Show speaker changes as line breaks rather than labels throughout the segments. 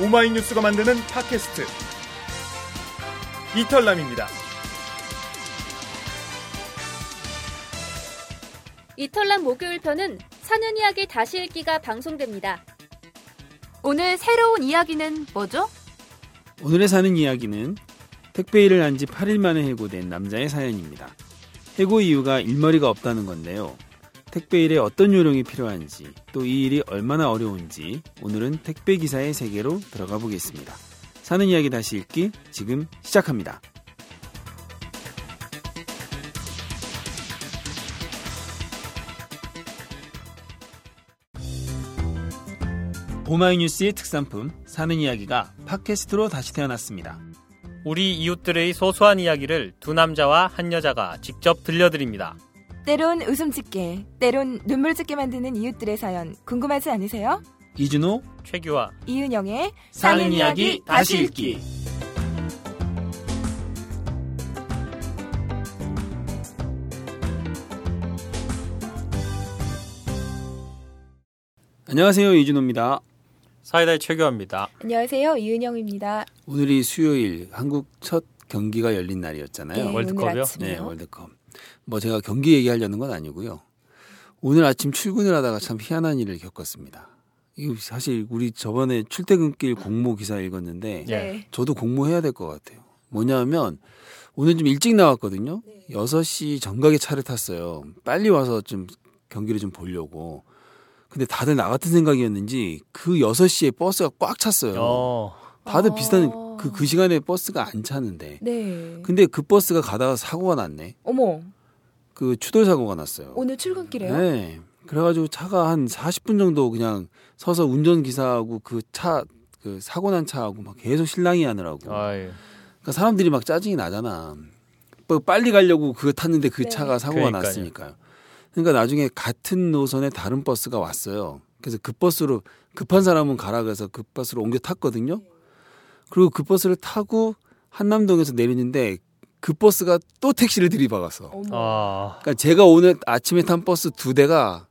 오마이뉴스가 만드는 팟캐스트 이털남입니다.
이털남 목요일 편은 사는 이야기 다시 읽기가 방송됩니다. 오늘 새로운 이야기는 뭐죠?
오늘의 사는 이야기는 택배 일을 한 지 8일 만에 해고된 남자의 사연입니다. 해고 이유가 일머리가 없다는 건데요. 택배 일에 어떤 요령이 필요한지 또 이 일이 얼마나 어려운지 오늘은 택배 기사의 세계로 들어가 보겠습니다. 사는 이야기 다시 읽기 지금 시작합니다. 오마이뉴스의 특산품 사는 이야기가 팟캐스트로 다시 태어났습니다.
우리 이웃들의 소소한 이야기를 두 남자와 한 여자가 직접 들려드립니다.
때론 웃음 짓게, 때론 눈물 짓게 만드는 이웃들의 사연 궁금하지 않으세요?
이준호
최규화
이은영의
사는 이야기 다시 읽기 안녕하세요 이준호입니다.
사이다의 최규화입니다.
안녕하세요 이은영입니다.
오늘이 수요일 한국 첫 경기가 열린 날이었잖아요.
네,
월드컵이요?
네, 월드컵. 뭐 제가 경기 얘기하려는 건 아니고요. 오늘 아침 출근을 하다가 참 희한한 일을 겪었습니다. 이거 사실 우리 저번에 출퇴근길 공모 기사 읽었는데
예.
네.
저도 공모해야 될 것 같아요. 뭐냐면 오늘 좀 일찍 나왔거든요. 6시 정각에 차를 탔어요. 빨리 와서 좀 경기를 좀 보려고. 근데 다들 나 같은 생각이었는지 그 6시에 버스가 꽉 찼어요.
어,
다들
어.
비슷한 그, 그 시간에 버스가 안 차는데.
네.
근데 그 버스가 가다가 사고가 났네.
어머
그 추돌 사고가 났어요.
오늘 출근길에요?
네. 그래가지고 차가 한 40분 정도 그냥 서서 운전 기사하고 그 차, 그 사고 난 차하고 막 계속 실랑이 하느라고.
아유,
그러니까 사람들이 막 짜증이 나잖아. 뭐 빨리 가려고 그거 탔는데 그
네.
차가 사고가
그러니까요.
났으니까요. 그러니까 나중에 같은 노선에 다른 버스가 왔어요. 그래서 그 버스로 급한 사람은 가라 그래서 그 버스로 옮겨 탔거든요. 그리고 그 버스를 타고 한남동에서 내리는데 그 버스가 또 택시를 들이박았어.
아,
그러니까 제가 오늘 아침에 탄 버스 두 대가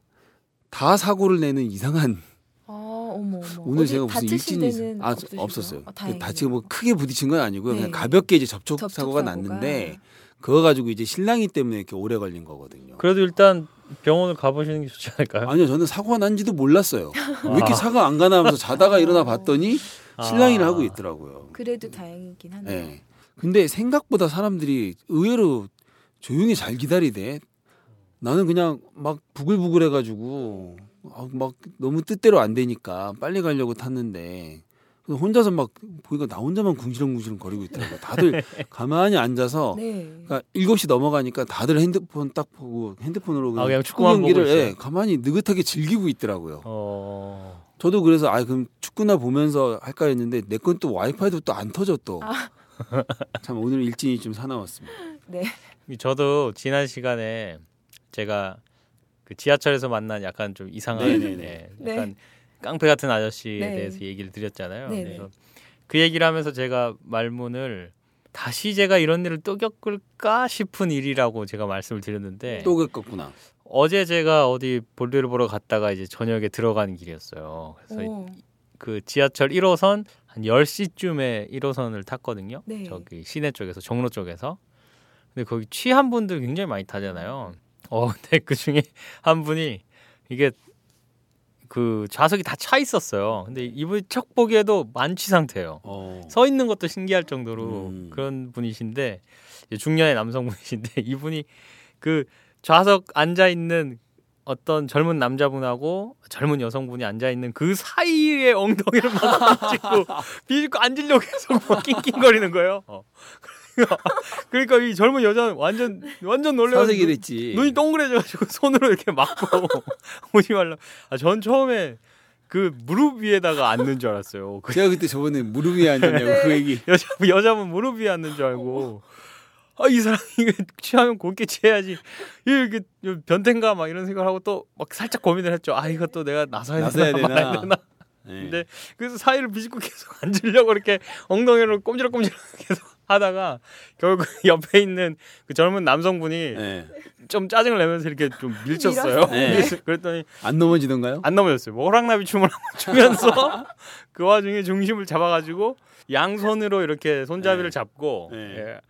다 사고를 내는 이상한
아 어머 어머.
오늘 제가 무슨 일진이
데는
아? 없었어요.
아, 다행이네요.
다치고 뭐 크게 부딪힌 건 아니고요. 그냥
네.
가볍게 이제 접촉,
접촉
사고가
사고가.
났는데 그거 가지고 이제 신랑이 때문에 이렇게 오래 걸린 거거든요.
그래도 일단 병원을 가보시는 게 좋지 않을까요?
아니요, 저는 사고가 난지도 몰랐어요. 왜 이렇게
아.
사고 안 가나 하면서 자다가 일어나 봤더니 신랑이를
아.
하고 있더라고요.
그래도 다행이긴 하네요.
네. 근데 생각보다 사람들이 의외로 조용히 잘 기다리대. 나는 그냥 막 부글부글 해가지고 아, 막 너무 뜻대로 안 되니까 빨리 가려고 탔는데 혼자서 막 보니까 나 혼자만 궁시렁궁시렁 거리고 있더라고요. 다들 가만히 앉아서
네.
그러니까 7시 넘어가니까 다들 핸드폰 딱 보고 핸드폰으로
아, 그냥
축구 경기를? 예, 가만히 느긋하게 즐기고 있더라고요.
어,
저도 그래서 아 그럼 축구나 보면서 할까 했는데 내 건 또 와이파이도 또 안 터져 또. 참 오늘 일진이 좀 사나웠습니다.
네.
저도 지난 시간에 제가 그 지하철에서 만난 약간 좀 이상한,
네네네.
네, 약간 깡패 같은 아저씨에
네.
대해서 얘기를 드렸잖아요.
네네.
그래서 그 얘기를 하면서 제가 말문을 다시 제가 이런 일을 또 겪을까 싶은 일이라고 제가 말씀을 드렸는데
또 겪었구나.
어제 제가 어디 볼일을 보러 갔다가 이제 저녁에 들어가는 길이었어요. 그래서
오.
그 지하철 1호선 한 10시쯤에 1호선을 탔거든요.
네.
저기 시내 쪽에서 종로 쪽에서. 근데 거기 취한 분들 굉장히 많이 타잖아요. 어, 근데 그 중에 한 분이 이게 그 좌석이 다 차 있었어요. 근데 이분이 척 보기에도 만취 상태예요.
어.
서 있는 것도 신기할 정도로
음.
그런 분이신데 중년의 남성분이신데 이분이 그 좌석 앉아 있는 어떤 젊은 남자분하고 젊은 여성분이 앉아 있는 그 사이에 엉덩이를 막 비집고 비집고 앉으려고 계속 막 낑낑거리는 거예요. 어. 그러니까 이 젊은 여자는 완전 완전 놀래서. 눈이 동그래져가지고 손으로 이렇게 막고 오지 말라. 아, 전 처음에 그 무릎 위에다가 앉는 줄 알았어요. 그
제가 그때 저번에 무릎 위에 앉았냐고 그 얘기.
여자 여자분 무릎 위에 앉는 줄 알고 아 이 사람 이거 취하면 곱게 취해야지 이렇게 변태인가 막 이런 생각을 하고 또 막 살짝 고민을 했죠. 아 이거 또 내가 나서야
나서야
되나 말아야
되나?
되나.
네.
근데 그래서 사이를 비집고 계속 앉으려고 이렇게 엉덩이를 꼼지락꼼지락 계속 하다가 결국 옆에 있는 그 젊은 남성분이
네.
좀 짜증을 내면서 이렇게 좀 밀쳤어요.
네.
그랬더니
안 넘어지던가요?
안 넘어졌어요. 뭐 호랑나비 춤을 추면서 그 와중에 중심을 잡아가지고 양손으로 이렇게 손잡이를
네.
잡고
네.
예.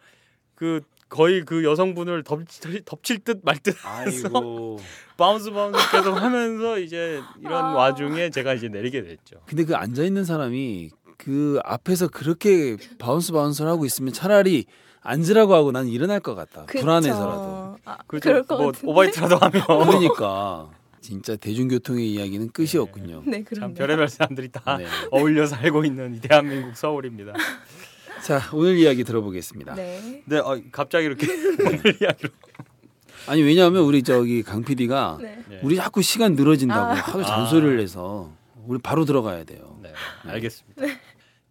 그 거의 그 여성분을 덮칠, 덮칠 듯 말듯
아이고.
bounce bounce 계속 하면서 이제 이런
아.
와중에 제가 이제 내리게 됐죠.
근데 그 앉아 있는 사람이 그 앞에서 그렇게 bounce bounce를 하고 있으면 차라리 앉으라고 하고 난 일어날 것 같다.
그쵸.
불안해서라도.
아,
그렇죠. 뭐
같은데.
오바이트라도 하면
그러니까 진짜 대중교통의 이야기는 끝이 없군요.
네,
참
그럼
별의별 사람들이 다
네.
어울려 살고 있는 이 대한민국 서울입니다.
자 오늘 이야기 들어보겠습니다.
네.
네, 어, 갑자기 이렇게 오늘 이야기로.
아니 왜냐하면 우리 저기 강 PD가
네.
네.
우리 자꾸 시간 늘어진다고
아.
하도 잔소리를 해서 우리 바로 들어가야 돼요.
네, 알겠습니다.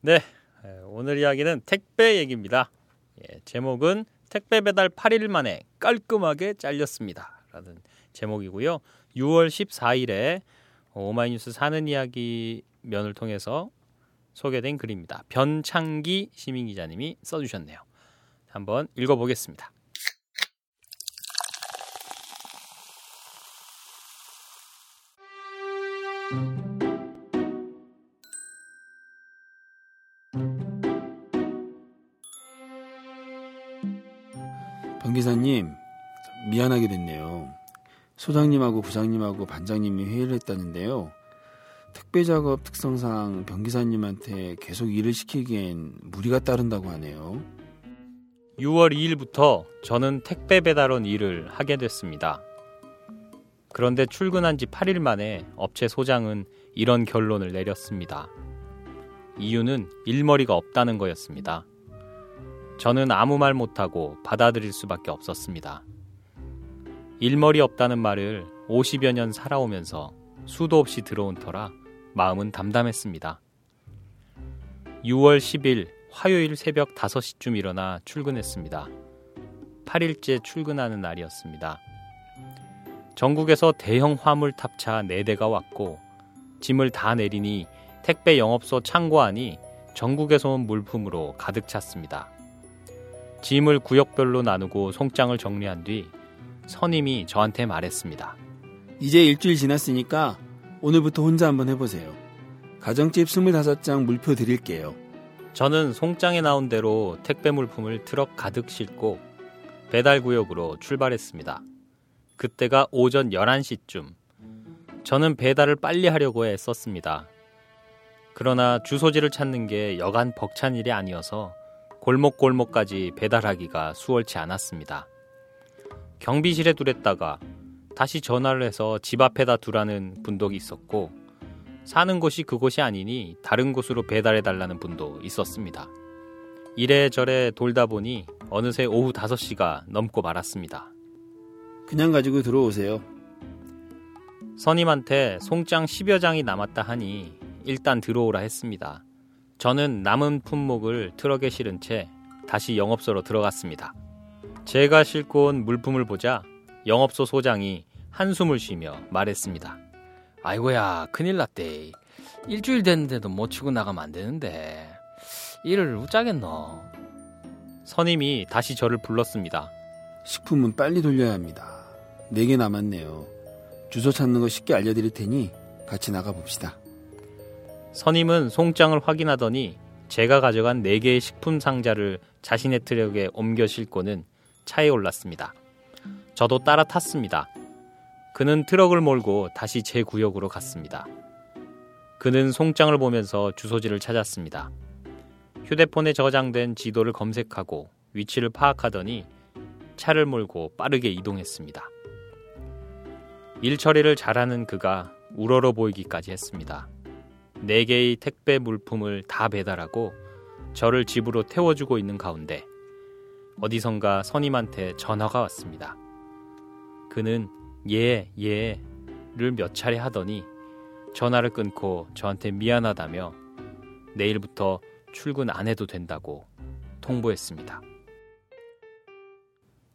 네, 에, 오늘 이야기는 택배 얘기입니다. 예, 제목은 택배 배달 8일 만에 깔끔하게 잘렸습니다.라는 제목이고요. 6월 14일에 오마이뉴스 사는 이야기 면을 통해서 소개된 글입니다. 변창기 시민 기자님이 써주셨네요. 한번 읽어보겠습니다.
변 기사님 미안하게 됐네요. 소장님하고 부장님하고 반장님이 회의를 했다는데요. 택배 작업 특성상 변 기사님한테 계속 일을 시키기엔 무리가 따른다고 하네요.
6월 2일부터 저는 택배 배달원 일을 하게 됐습니다. 그런데 출근한 지 8일 만에 업체 소장은 이런 결론을 내렸습니다. 이유는 일머리가 없다는 거였습니다. 저는 아무 말 못하고 받아들일 수밖에 없었습니다. 일머리 없다는 말을 50여 년 살아오면서 수도 없이 들어온 터라 마음은 담담했습니다. 6월 10일 화요일 새벽 5시쯤 일어나 출근했습니다. 8일째 출근하는 날이었습니다. 전국에서 대형 화물 탑차 4대가 왔고 짐을 다 내리니 택배 영업소 창고 안이 전국에서 온 물품으로 가득 찼습니다. 짐을 구역별로 나누고 송장을 정리한 뒤 선임이 저한테 말했습니다.
이제 일주일 지났으니까 오늘부터 혼자 한번 해보세요. 가정집 25장 물표 드릴게요.
저는 송장에 나온 대로 택배 물품을 트럭 가득 싣고 배달 구역으로 출발했습니다. 그때가 오전 11시쯤. 저는 배달을 빨리 하려고 애썼습니다. 그러나 주소지를 찾는 게 여간 벅찬 일이 아니어서 골목골목까지 배달하기가 수월치 않았습니다. 경비실에 두랬다가 다시 전화를 해서 집 앞에다 두라는 분도 있었고 사는 곳이 그곳이 아니니 다른 곳으로 배달해 달라는 분도 있었습니다. 이래저래 돌다 보니 어느새 오후 5시가 넘고 말았습니다.
그냥 가지고 들어오세요.
선임한테 송장 10여 장이 남았다 하니 일단 들어오라 했습니다. 저는 남은 품목을 트럭에 실은 채 다시 영업소로 들어갔습니다. 제가 싣고 온 물품을 보자 영업소 소장이 한숨을 쉬며 말했습니다.
아이고야 큰일 났대 일주일 됐는데도 못 치고 나가면 안 되는데 일을 어쩌겠노
선임이 다시 저를 불렀습니다.
식품은 빨리 돌려야 합니다. 4개 남았네요. 주소 찾는 거 쉽게 알려드릴 테니 같이 나가봅시다.
선임은 송장을 확인하더니 제가 가져간 4개의 식품 상자를 자신의 트럭에 옮겨 싣고는 차에 올랐습니다. 저도 따라 탔습니다. 그는 트럭을 몰고 다시 제 구역으로 갔습니다. 그는 송장을 보면서 주소지를 찾았습니다. 휴대폰에 저장된 지도를 검색하고 위치를 파악하더니 차를 몰고 빠르게 이동했습니다. 일 처리를 잘하는 그가 우러러 보이기까지 했습니다. 네 개의 택배 물품을 다 배달하고 저를 집으로 태워주고 있는 가운데 어디선가 선임한테 전화가 왔습니다. 그는 예, 예를 몇 차례 하더니 전화를 끊고 저한테 미안하다며 내일부터 출근 안 해도 된다고 통보했습니다.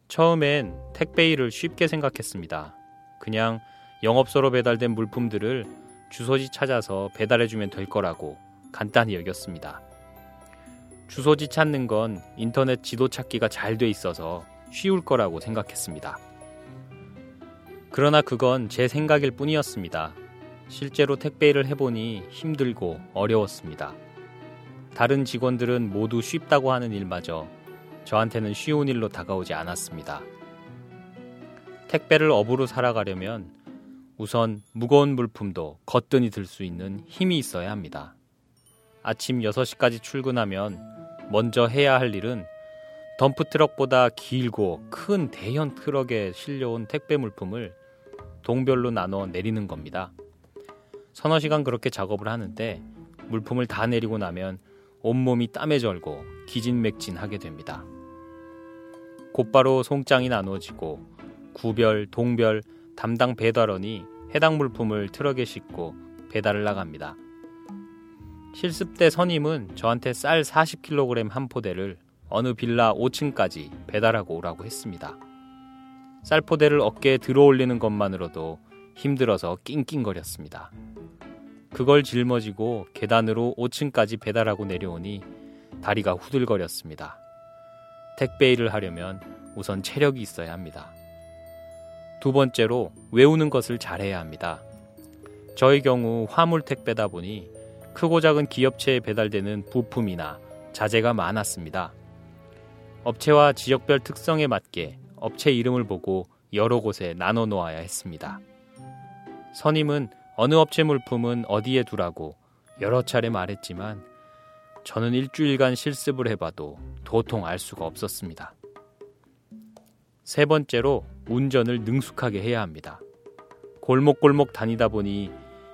처음엔 택배 일을 쉽게 생각했습니다. 그냥 영업소로 배달된 물품들을 주소지 찾아서 배달해주면 될 거라고 간단히 여겼습니다. 주소지 찾는 건 인터넷 지도 찾기가 잘 돼 있어서 쉬울 거라고 생각했습니다. 그러나 그건 제 생각일 뿐이었습니다. 실제로 택배 일을 해보니 힘들고 어려웠습니다. 다른 직원들은 모두 쉽다고 하는 일마저 저한테는 쉬운 일로 다가오지 않았습니다. 택배를 업으로 살아가려면 우선 무거운 물품도 거뜬히 들 수 있는 힘이 있어야 합니다. 아침 6시까지 출근하면 먼저 해야 할 일은 덤프 트럭보다 길고 큰 대형 트럭에 실려온 택배 물품을 동별로 나눠 내리는 겁니다. 서너 시간 그렇게 작업을 하는데 물품을 다 내리고 나면 온몸이 땀에 절고 기진맥진하게 됩니다. 곧바로 송장이 나누어지고 구별, 동별, 담당 배달원이 해당 물품을 트럭에 싣고 배달을 나갑니다. 실습 때 선임은 저한테 쌀 40kg 한 포대를 어느 빌라 5층까지 배달하고 오라고 했습니다. 쌀포대를 어깨에 들어올리는 것만으로도 힘들어서 낑낑거렸습니다. 그걸 짊어지고 계단으로 5층까지 배달하고 내려오니 다리가 후들거렸습니다. 택배 일을 하려면 우선 체력이 있어야 합니다. 두 번째로 외우는 것을 잘해야 합니다. 저의 경우 화물 택배다 보니 크고 작은 기업체에 배달되는 부품이나 자재가 많았습니다. 업체와 지역별 특성에 맞게 업체 이름을 보고 여러 곳에 나눠 놓아야 했습니다. 선임은 어느 업체 물품은 어디에 두라고 여러 차례 말했지만 저는 일주일간 실습을 해봐도 도통 알 수가 없었습니다. 세 번째로 운전을 능숙하게 해야 합니다. 골목골목 다니다 보니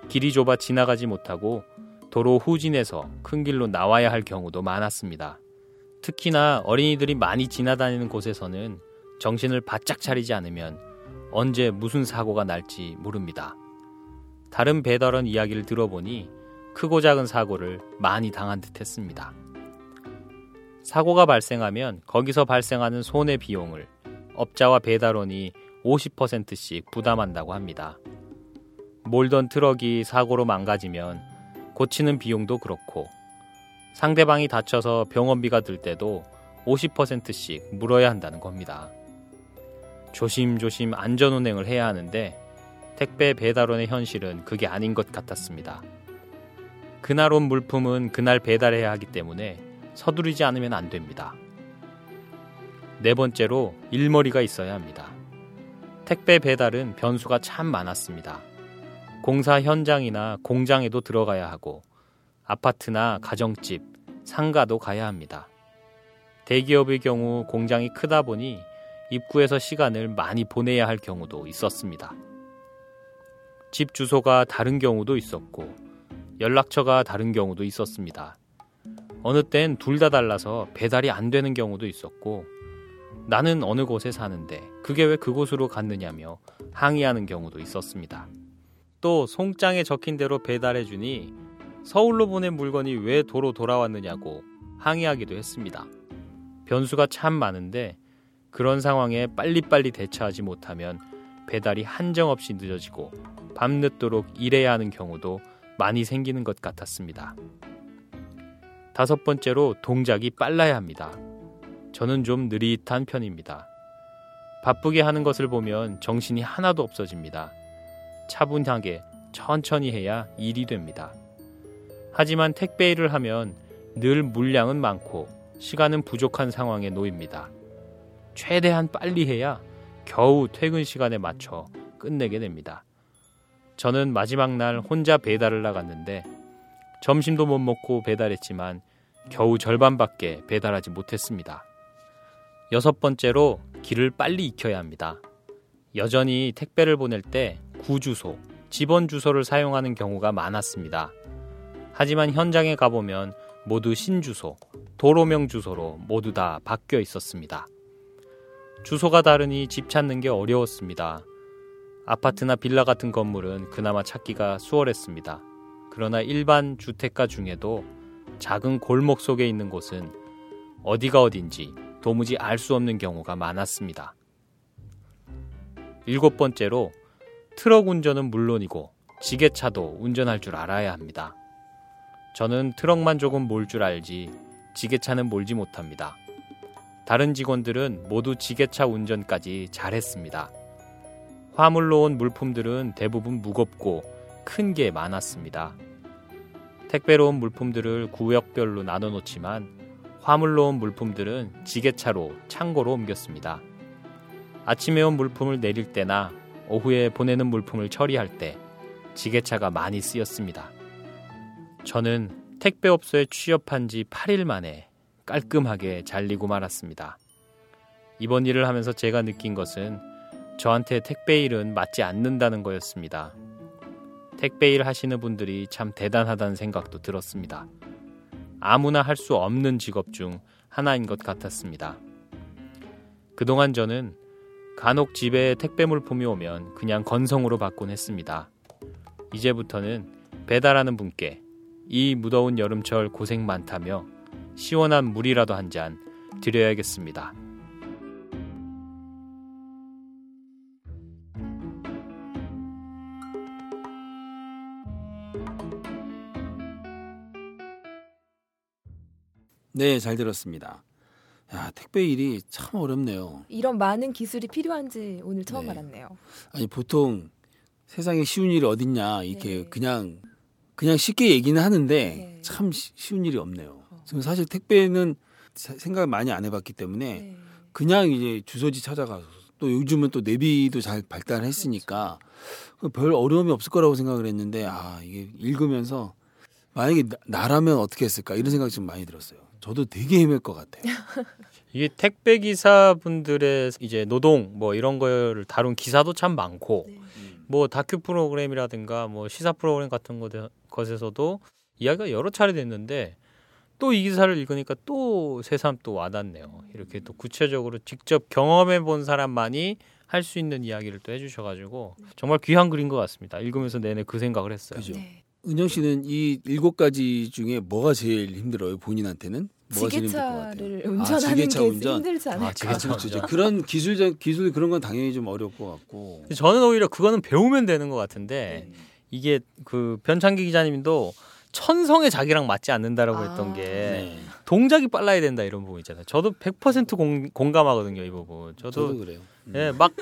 길이 좁아 지나가지 못하고 도로 후진해서 큰 길로 나와야 할 경우도 많았습니다. 특히나 어린이들이 많이 지나다니는 곳에서는 정신을 바짝 차리지 않으면 언제 무슨 사고가 날지 모릅니다. 다른 배달원 이야기를 들어보니 크고 작은 사고를 많이 당한 듯 했습니다. 사고가 발생하면 거기서 발생하는 손해 비용을 업자와 배달원이 50%씩 부담한다고 합니다. 몰던 트럭이 사고로 망가지면 고치는 비용도 그렇고 상대방이 다쳐서 병원비가 들 때도 50%씩 물어야 한다는 겁니다. 조심조심 안전운행을 해야 하는데 택배 배달원의 현실은 그게 아닌 것 같았습니다. 그날 온 물품은 그날 배달해야 하기 때문에 서두르지 않으면 안 됩니다. 네 번째로 일머리가 있어야 합니다. 택배 배달은 변수가 참 많았습니다. 공사 현장이나 공장에도 들어가야 하고 아파트나 가정집, 상가도 가야 합니다. 대기업의 경우 공장이 크다 보니 입구에서 시간을 많이 보내야 할 경우도 있었습니다. 집 주소가 다른 경우도 있었고 연락처가 다른 경우도 있었습니다. 어느 땐 둘 다 달라서 배달이 안 되는 경우도 있었고 나는 어느 곳에 사는데 그게 왜 그곳으로 갔느냐며 항의하는 경우도 있었습니다. 또 송장에 적힌 대로 배달해 주니 서울로 보낸 물건이 왜 도로 돌아왔느냐고 항의하기도 했습니다. 변수가 참 많은데 그런 상황에 빨리빨리 대처하지 못하면 배달이 한정없이 늦어지고 밤늦도록 일해야 하는 경우도 많이 생기는 것 같았습니다. 다섯 번째로 동작이 빨라야 합니다. 저는 좀 느릿한 편입니다. 바쁘게 하는 것을 보면 정신이 하나도 없어집니다. 차분하게 천천히 해야 일이 됩니다. 하지만 택배 일을 하면 늘 물량은 많고 시간은 부족한 상황에 놓입니다. 최대한 빨리 해야 겨우 퇴근 시간에 맞춰 끝내게 됩니다. 저는 마지막 날 혼자 배달을 나갔는데 점심도 못 먹고 배달했지만 겨우 절반밖에 배달하지 못했습니다. 여섯 번째로 길을 빨리 익혀야 합니다. 여전히 택배를 보낼 때 구주소, 집원 주소를 사용하는 경우가 많았습니다. 하지만 현장에 가보면 모두 신주소, 도로명 주소로 모두 다 바뀌어 있었습니다. 주소가 다르니 집 찾는 게 어려웠습니다. 아파트나 빌라 같은 건물은 그나마 찾기가 수월했습니다. 그러나 일반 주택가 중에도 작은 골목 속에 있는 곳은 어디가 어딘지 도무지 알 수 없는 경우가 많았습니다. 일곱 번째로 트럭 운전은 물론이고 지게차도 운전할 줄 알아야 합니다. 저는 트럭만 조금 몰 줄 알지 지게차는 몰지 못합니다. 다른 직원들은 모두 지게차 운전까지 잘했습니다. 화물로 온 물품들은 대부분 무겁고 큰 게 많았습니다. 택배로 온 물품들을 구역별로 나눠 놓지만 화물로 온 물품들은 지게차로 창고로 옮겼습니다. 아침에 온 물품을 내릴 때나 오후에 보내는 물품을 처리할 때 지게차가 많이 쓰였습니다. 저는 택배업소에 취업한 지 8일 만에 깔끔하게 잘리고 말았습니다. 이번 일을 하면서 제가 느낀 것은 저한테 택배 일은 맞지 않는다는 거였습니다. 택배 일 하시는 분들이 참 대단하다는 생각도 들었습니다. 아무나 할 수 없는 직업 중 하나인 것 같았습니다. 그동안 저는 간혹 집에 택배 물품이 오면 그냥 건성으로 받곤 했습니다. 이제부터는 배달하는 분께 이 무더운 여름철 고생 많다며 시원한 물이라도 한 잔 드려야겠습니다.
네, 잘 들었습니다. 야, 택배 일이 참 어렵네요.
이런 많은 기술이 필요한지 오늘 처음
네.
알았네요.
아니 보통 세상에 쉬운 일이 어딨냐 이렇게
네.
그냥 그냥 쉽게 얘기는 하는데
네.
참 쉬- 쉬운 일이 없네요.
어.
저는 사실 택배는 사- 생각을 많이 안 해봤기 때문에
네.
그냥 이제 주소지 찾아가서 또 요즘은 또 내비도 잘 발달했으니까 그별 어려움이 없을 거라고 생각을 했는데 아 이게 읽으면서 만약에 나, 나라면 어떻게 했을까 이런 생각이 좀 많이 들었어요. 저도 되게 헤맬 것 같아요.
이게 택배 기사분들의 이제 노동 뭐 이런 거를 다룬 기사도 참 많고
네.
뭐 다큐 프로그램이라든가 뭐 시사 프로그램 같은 것에- 것에서도 이야기가 여러 차례 됐는데 또 이 기사를 읽으니까 또 새삼 또 와닿네요. 이렇게 또 구체적으로 직접 경험해 본 사람만이 할 수 있는 이야기를 또 해주셔가지고 정말 귀한 글인 것 같습니다. 읽으면서 내내 그 생각을 했어요.
그죠?
네.
은영 씨는 이 일곱 가지 중에 뭐가 제일 힘들어요? 본인한테는? 뭐가 제일 힘들 것 같아요?
지게차를 운전하는
지게차
게
운전?
힘들지 않을까?
아, 지게차
아, 그렇죠.
운전.
그런 기술적 기술 그런 건 당연히 좀 어려울 것 같고.
저는 오히려 그거는 배우면 되는 것 같은데 이게 그 변창기 기자님도 천성의 자기랑 맞지 않는다라고
아.
했던 게
네.
동작이 빨라야 된다 이런 부분 있잖아요. 저도 100% 공, 공감하거든요 이 부분. 저도,
저도 그래요. 음.
예, 막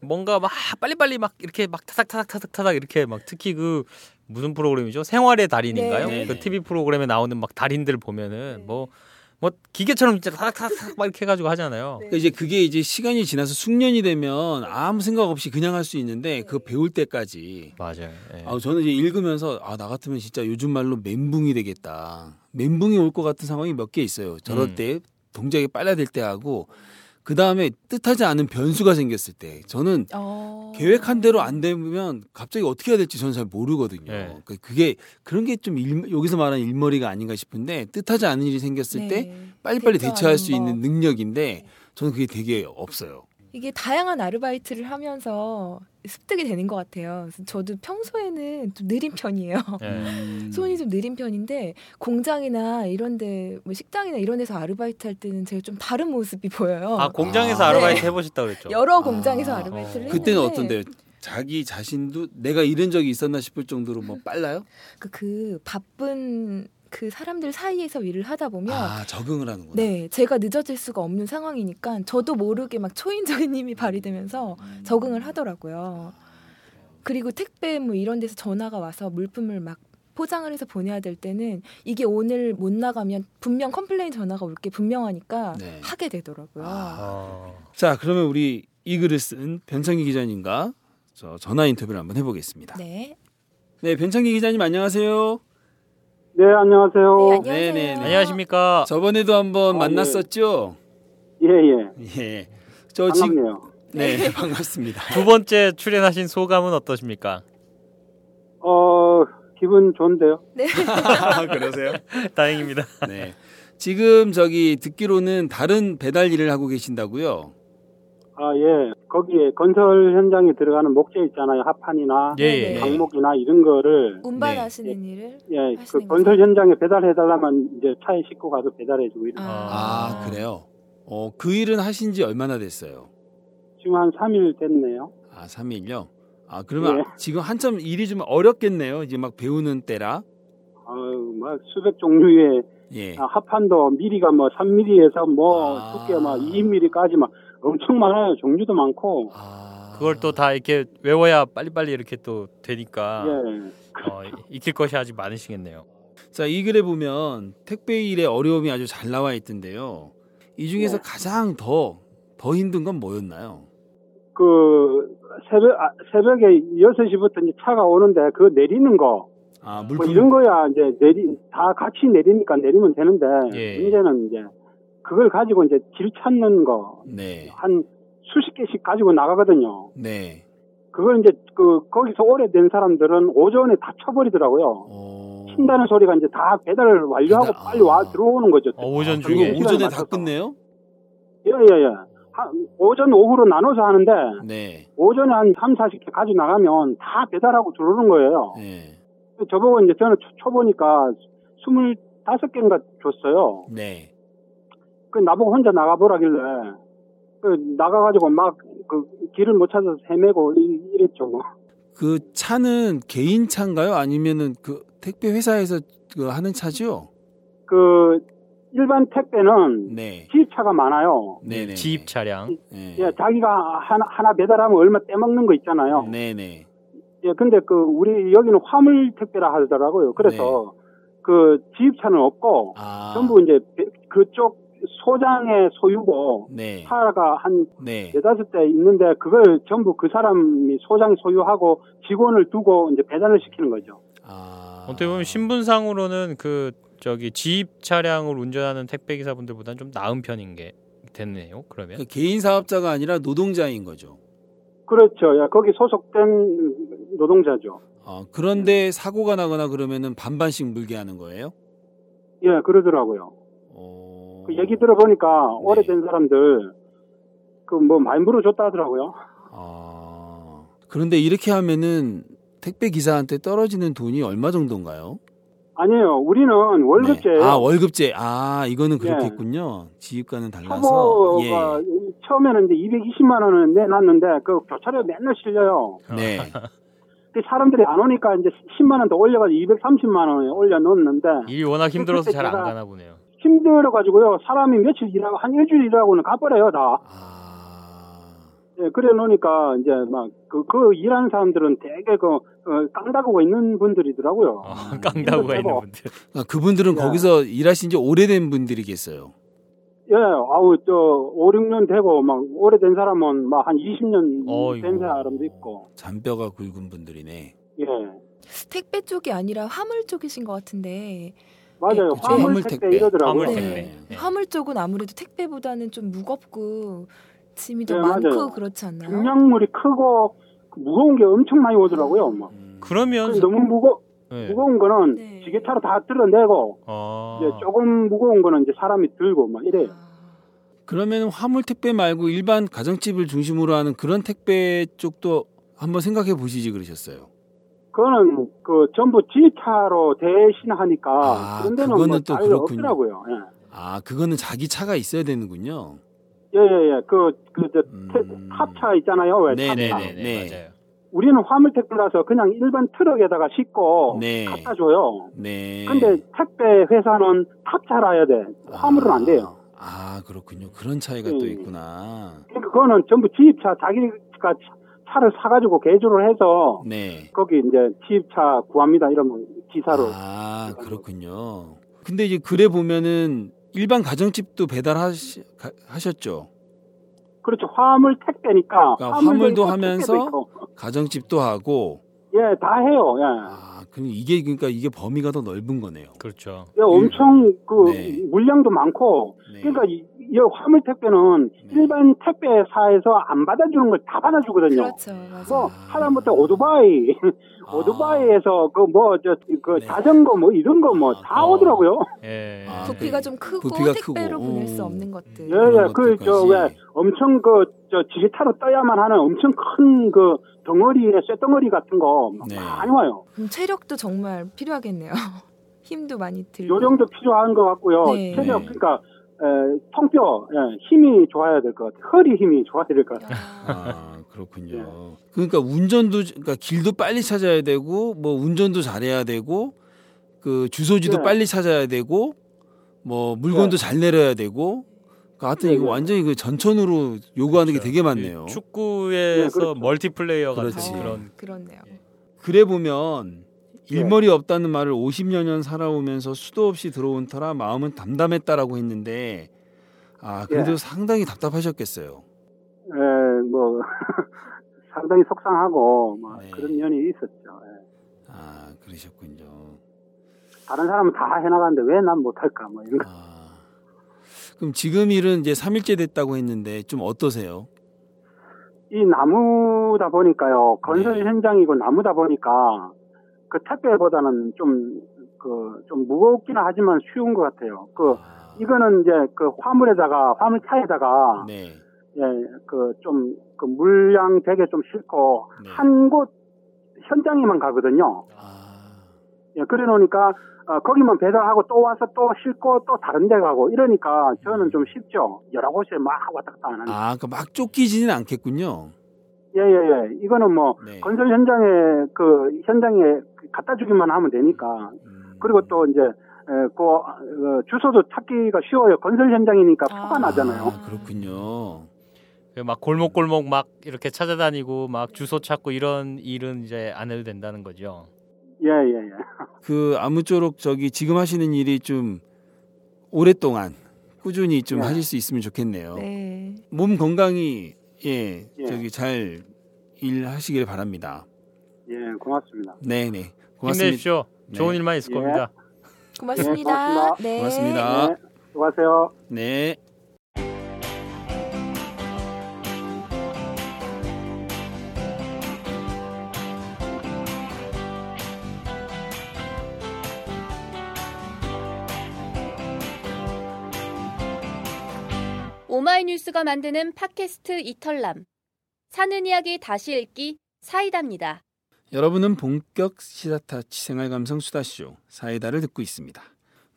뭔가 막 빨리빨리 막 이렇게 막 타닥 타닥 타닥 타닥 이렇게 막 특히 그 무슨 프로그램이죠? 생활의 달인인가요?
네.
그
네.
TV 프로그램에 나오는 막 달인들 보면은 뭐 뭐 기계처럼 진짜 타닥 타닥 타닥 막 이렇게 해가지고 하잖아요.
네.
그러니까 이제 그게 이제 시간이 지나서 숙련이 되면 아무 생각 없이 그냥 할 수 있는데 그 배울 때까지
맞아요. 예.
아, 저는 이제 읽으면서 아 나 같으면 진짜 요즘 말로 멘붕이 되겠다. 멘붕이 올 것 같은 상황이 몇 개 있어요. 저럴
음.
때 동작이 빨라야 될때 하고 그 다음에 뜻하지 않은 변수가 생겼을 때 저는
어...
계획한 대로 안 되면 갑자기 어떻게 해야 될지 저는 잘 모르거든요.
네.
그- 그게 그런 게 좀 여기서 말하는 일머리가 아닌가 싶은데 뜻하지 않은 일이 생겼을
네.
때 빨리빨리 대처할 수
법.
있는 능력인데 저는 그게 되게 없어요.
이게 다양한 아르바이트를 하면서 습득이 되는 것 같아요. 저도 평소에는 좀 느린 편이에요.
예.
음.
손이 좀 느린 편인데 공장이나 이런데 뭐 식당이나 이런 데서 아르바이트 할 때는 제가 좀 다른 모습이 보여요.
아 공장에서
아.
아, 르바이트
네.
해보셨다 그랬죠?
여러 공장에서
아.
아르바이트를
어.
했는데
그때는 어떤데요? 자기 자신도 내가 이런 적이 있었나 싶을 정도로 뭐 빨라요?
그, 그 바쁜 그 사람들 사이에서 일을 하다 보면
아 적응을 하는구나.
네 제가 늦어질 수가 없는 상황이니까 저도 모르게 막 초인적인 힘이 발휘되면서
음.
적응을 하더라고요. 그리고 택배 뭐 이런 데서 전화가 와서 물품을 막 포장을 해서 보내야 될 때는 이게 오늘 못 나가면 분명 complain 전화가 올 게 분명하니까
네.
하게 되더라고요.
아.
어.
자 그러면 우리 이 글을 쓴 변창기 기자님과 저 전화 인터뷰를 한번 해보겠습니다.
네.
네, 변창기 기자님 안녕하세요.
네, 안녕하세요.
네.
네, 네, 네.
안녕하십니까?
저번에도 한번
어,
만났었죠?
예, 예.
예. 저 지금.
네,
반갑습니다.
두 번째 출연하신 소감은 어떠십니까?
어, 기분 좋은데요?
그러세요?
다행입니다.
네. 지금 저기 듣기로는 다른 배달 일을 하고 계신다고요?
아, 예. 거기에 건설 현장에 들어가는 목재 있잖아요. 합판이나
예, 예.
네.
강목이나 이런 거를
운반하시는 일을
예, 그
하시는
건설
거죠?
현장에 배달해 달라면 이제 차에 싣고 가서 배달해 주고 이런.
아, 그래요? 어, 그 일은 하신 지 얼마나 됐어요?
지금 한 3일 됐네요.
아, 3일요? 아, 그러면
예.
지금 한참 일이 좀 어렵겠네요. 이제 막 배우는 때라.
아유, 막 수백 종류의
예.
아, 합판도 미리가 뭐 3mm에서 뭐
아.
두께 막 2mm까지 막 엄청 많아요. 종류도 많고.
아.
그걸 또 다 이렇게 외워야 빨리빨리 이렇게 또 되니까.
예.
어, 익힐 것이 아직 많으시겠네요.
자, 이 글에 보면 택배 일의 어려움이 아주 잘 나와 있던데요. 이 중에서
네.
가장 더, 더 힘든 건 뭐였나요?
그 새벽 아, 새벽에 6시부터 이제 차가 오는데 그 내리는 거
아,
뭐
물품.
이런 거야 이제 내리 다 같이 내리니까 내리면 되는데
예.
문제는 이제 그걸 가지고 이제 길 찾는 거
네.
한 수십 개씩 가지고 나가거든요.
네.
그걸 이제 그 거기서 오래된 사람들은 오전에 다 쳐버리더라고요.
어.
친다는 소리가 이제 다 배달을 완료하고
배달,
빨리 와
아.
들어오는 거죠.
어, 오전 중에
오전에 다
맞춰서.
끝내요?
예예 예. 오전 오후로 나눠서 하는데
네.
오전에 한 3, 40개 가지고 나가면 다 배달하고 들어오는 거예요.
네.
저보고 이제 저는 쳐- 쳐보니까 25개인가 줬어요.
네.
그 나보고 혼자 나가보라길래 그 나가가지고 막 그 길을 못 찾아서 헤매고 이- 이랬죠 뭐.
그 차는 개인 차인가요? 아니면은 그 택배 회사에서 그 하는 차죠?
그 일반 택배는
네.
지차가 많아요.
네네.
지입 차량.
네.
예, 자기가 하나, 하나 배달하면 얼마 떼먹는 거 있잖아요.
네네.
예, 근데 그 우리 여기는 화물 택배라 하더라고요. 그래서 그 지입차는 없고
네. 아.
전부 이제 배- 그쪽 소장의 소유고
네.
차가 한
네.
네다섯 대 있는데 그걸 전부 그 사람이 소장이 소유하고 직원을 두고 이제 배달을 시키는 거죠.
아.
어떻게 보면 신분상으로는 그 저기 지입 차량을 운전하는 택배 기사분들보다는 좀 나은 편인 게 됐네요. 그러면
그 개인 사업자가 아니라 노동자인 거죠.
그렇죠. 야, 거기 소속된 노동자죠.
어, 그런데 사고가 나거나 그러면은 반반씩 물게 하는 거예요?
예, 그러더라고요.
어...
그 얘기 들어보니까
네.
오래된 사람들 그 뭐 많이 물어줬다 하더라고요.
아. 그런데 이렇게 하면은 택배 기사한테 떨어지는 돈이 얼마 정도인가요?
아니에요. 우리는 월급제예요.
네. 아 월급제. 아 이거는
예.
그렇겠군요. 지입과는 달라서.
초보가 처음에는 이제 220만 원을 내놨는데 그 교차로 맨날 실려요.
예. 네.
그 사람들이 안 오니까 이제 10만 원 더 올려가지고 230만 원에 올려놓는데
일이 워낙 힘들어서 잘 안 가나 보네요.
힘들어가지고요. 사람이 며칠 일하고 한 일주일 일하고는 가버려요 다.
아.
예, 그래 놓으니까 이제 막그 그 일하는 사람들은 되게 그 어, 깡다구가 있는 분들이더라고요.
어, 깡다구가 있는. 분들.
그러니까 그분들은
야.
거기서 일하신 지 오래된 분들이겠어요.
예, 아우 저 5, 6년 되고 막 오래된 사람은 막 한 20년
어이구.
된 사람도 있고.
잔뼈가 굵은 분들이네.
예.
택배 쪽이 아니라 화물 쪽이신 것 같은데
맞아요.
그쵸,
화물,
화물
택배,
택배.
이러더라고요.
화물
네.
택배. 네.
화물 쪽은 아무래도 택배보다는 좀 무겁고 짐이 더
네,
많고
맞아요.
그렇지 않나요?
중량물이 크고 무거운 게 엄청 많이 오더라고요. 막.
음.
그러면
너무 무거
네.
무거운 거는
네.
지게차로 다 들어내고
어.
이제 조금 무거운 거는 이제 사람이 들고 막 이래요.
아,
그러면 화물 택배 말고 일반 가정집을 중심으로 하는 그런 택배 쪽도 한번 생각해 보시지 그러셨어요.
그거는 그 전부 지차로 대신하니까
아,
그런 데는
그거는
뭐
또.
없더라고요. 예.
아, 그거는 자기 차가 있어야 되는군요.
예예예. 그그저
음.
탑차 있잖아요. 왜
네네네.
탑차.
네네네
네.
맞아요.
우리는 화물 택배라서 그냥 일반 트럭에다가 싣고
네.
갖다 줘요.
네.
근데 택배 회사는 탑차라 해야 돼. 화물은 안 돼요.
아, 그렇군요. 그런 차이가
음.
또 있구나.
그러니까 그거는 전부 지입차 자기가 차- 차를 사가지고 개조를 해서
네.
거기 이제 지입차 구합니다 이러면 기사로
아, 그렇군요. 근데 이제 글에 보면은 일반 가정집도 배달하셨죠?
그렇죠 화물 택배니까
그러니까
화물도
하면서. 가정집도 하고.
예, 다 해요. 예.
아, 그럼 이게 그러니까 이게 범위가 더 넓은 거네요.
그렇죠.
예, 엄청 그
네.
물량도 많고
네.
그러니까 이, 이 화물 택배는
네.
일반 택배사에서 안 받아주는 걸 다 받아주거든요.
그렇죠.
뭐 하다못해 오토바이,
아.
오토바이에서 그 뭐 저그
네.
자전거 뭐 이런 거 뭐다
어.
오더라고요.
예.
아,
부피가
그-
좀 크고
부피가
택배로
크고.
보낼 수
오.
없는 것들.
예, 예, 그 저. 왜 엄청 그 저 지게차로 떠야만 하는 엄청 큰 그 덩어리에 쇠덩어리 같은 거
네.
많이 와요.
체력도 정말 필요하겠네요. 힘도 많이 들고.
요령도 필요한 것 같고요.
네.
체력
네.
그러니까 에, 통뼈 예, 힘이 좋아야 될 것 같아요. 허리 힘이 좋아야 될 것 같아요.
아,
아, 그렇군요.
네.
그러니까 운전도 그러니까 길도 빨리 찾아야 되고 뭐 운전도 잘해야 되고 그 주소지도
네.
빨리 찾아야 되고 뭐 물건도 잘 내려야 되고 그러니까 하여튼
네,
이거
네.
완전히 그 전천후로 요구하는 게 되게 많네요.
그 축구에서
네, 그렇죠.
멀티플레이어 같은
그렇지.
그런
그렇네요.
글에 보면 일머리 없다는 말을 50여 년 살아오면서 수도 없이 들어온 터라 마음은 담담했다라고 했는데 아 그래도
예.
상당히 답답하셨겠어요.
예, 뭐 상당히 속상하고 뭐
네.
그런 면이 있었죠. 예.
아 그러셨군요.
다른 사람은 다 해나가는데 왜 난 못할까 뭐 이런 거.
아 그럼 지금 일은 이제 3일째 됐다고 했는데 좀 어떠세요?
이 나무다 보니까요 건설
네.
현장이고 나무다 보니까 그 택배보다는 좀 그 좀 무겁기는 하지만 쉬운 것 같아요. 그
아,
이거는 이제 그 화물에다가 화물차에다가
네.
예 그 좀 그 물량 되게 좀 싣고
네.
한곳 현장에만 가거든요.
아,
예, 그래 놓으니까 어, 거기만 배달하고 또 와서 또 싣고 또 다른 데 가고 이러니까 저는 좀 쉽죠. 여러 곳에 막 왔다 갔다 안 하니까.
아, 그러니까 막 쫓기지는 않겠군요.
예, 예, 예. 이거는 뭐
네.
건설 현장에 그 현장에 갖다 주기만 하면 되니까.
음,
그리고 또 이제 에, 그 어, 주소도 찾기가 쉬워요. 건설 현장이니까 표가
아.
나잖아요.
아, 그렇군요.
그막 골목골목 막 이렇게 찾아다니고 막 주소 찾고 이런 일은 이제 안 해도 된다는 거죠.
예, 예, 예.
그 아무쪼록 저기 지금 하시는 일이 좀 오랫동안 꾸준히 좀
네.
하실 수 있으면 좋겠네요.
네.
몸 건강히 예,
예.
저기 잘 일하시길 바랍니다.
예, 고맙습니다.
네, 네. 고맙습니다.
힘내십시오.
네.
좋은 일만 있을
예.
겁니다.
고맙습니다.
고맙습니다.
네.
고맙습니다.
네, 수고하세요.
네.
뉴스가 만드는 팟캐스트 이털남. 사는 이야기 다시 읽기 사이다입니다.
여러분은 본격 시사타치 생활 감성 수다쇼 사이다를 듣고 있습니다.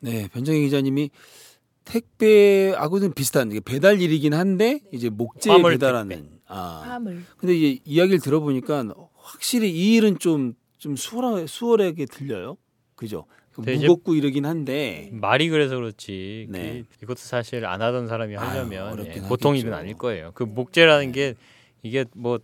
네, 변정희 기자님이 택배하고는 비슷한 배달 일이긴 한데 이제 목재 배달하는
택배.
아
화물.
근데 이제 이야기를 들어보니까 확실히 이 일은 좀좀 수월하, 수월하게 들려요. 그죠? 그 무겁고 이러긴 한데
말이 그래서 그렇지.
네.
그, 이것도 사실 안 하던 사람이
아유,
하려면
어렵긴
예, 보통. 일은 아닐 거예요. 그 목재라는
네.
게 이게 뭐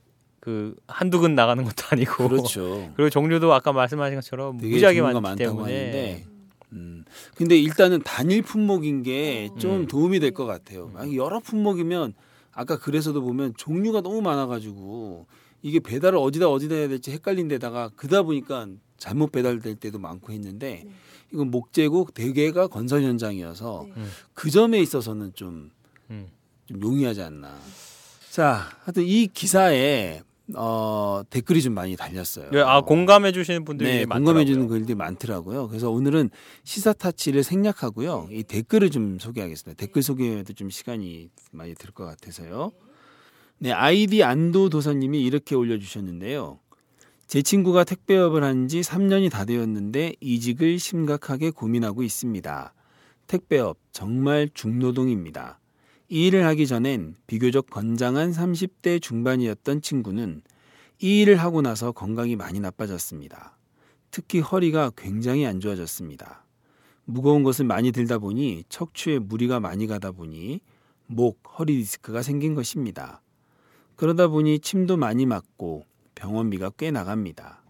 그 한두 근 나가는 것도 아니고
그렇죠.
그리고 종류도 아까 말씀하신 것처럼 무지하게 많기 때문에
음. 근데 일단은 단일 품목인 게좀
음.
도움이 될 것 같아요. 만약 여러 품목이면 아까 그래서도 보면 종류가 너무 많아가지고 이게 배달을 어디다 어디다 해야 될지 헷갈린 데다가 그다 보니까 잘못 배달될 때도 많고 했는데
네.
이건 목재고 대개가 건설 현장이어서
네.
음.
그 점에 있어서는 좀,
음.
좀 용이하지 않나. 자, 하여튼 이 기사에 어, 댓글이 좀 많이 달렸어요.
네, 아 공감해 주시는 분들이
네. 공감해 주는 글들이 많더라고요. 그래서 오늘은 시사 타치를 생략하고요. 이 댓글을 좀 소개하겠습니다. 댓글 소개에도 좀 시간이 많이 들 것 같아서요. 네, 아이디 안도 도사님이 이렇게 올려 주셨는데요. 제 친구가 택배업을 한 지 3년이 다 되었는데 이직을 심각하게 고민하고 있습니다. 택배업 정말 중노동입니다. 이 일을 하기 전엔 비교적 건장한 30대 중반이었던 친구는 이 일을 하고 나서 건강이 많이 나빠졌습니다. 특히 허리가 굉장히 안 좋아졌습니다. 무거운 것을 많이 들다 보니 척추에 무리가 많이 가다 보니 목, 허리 디스크가 생긴 것입니다. 그러다 보니 침도 많이 맞고 병원비가 꽤 나갑니다.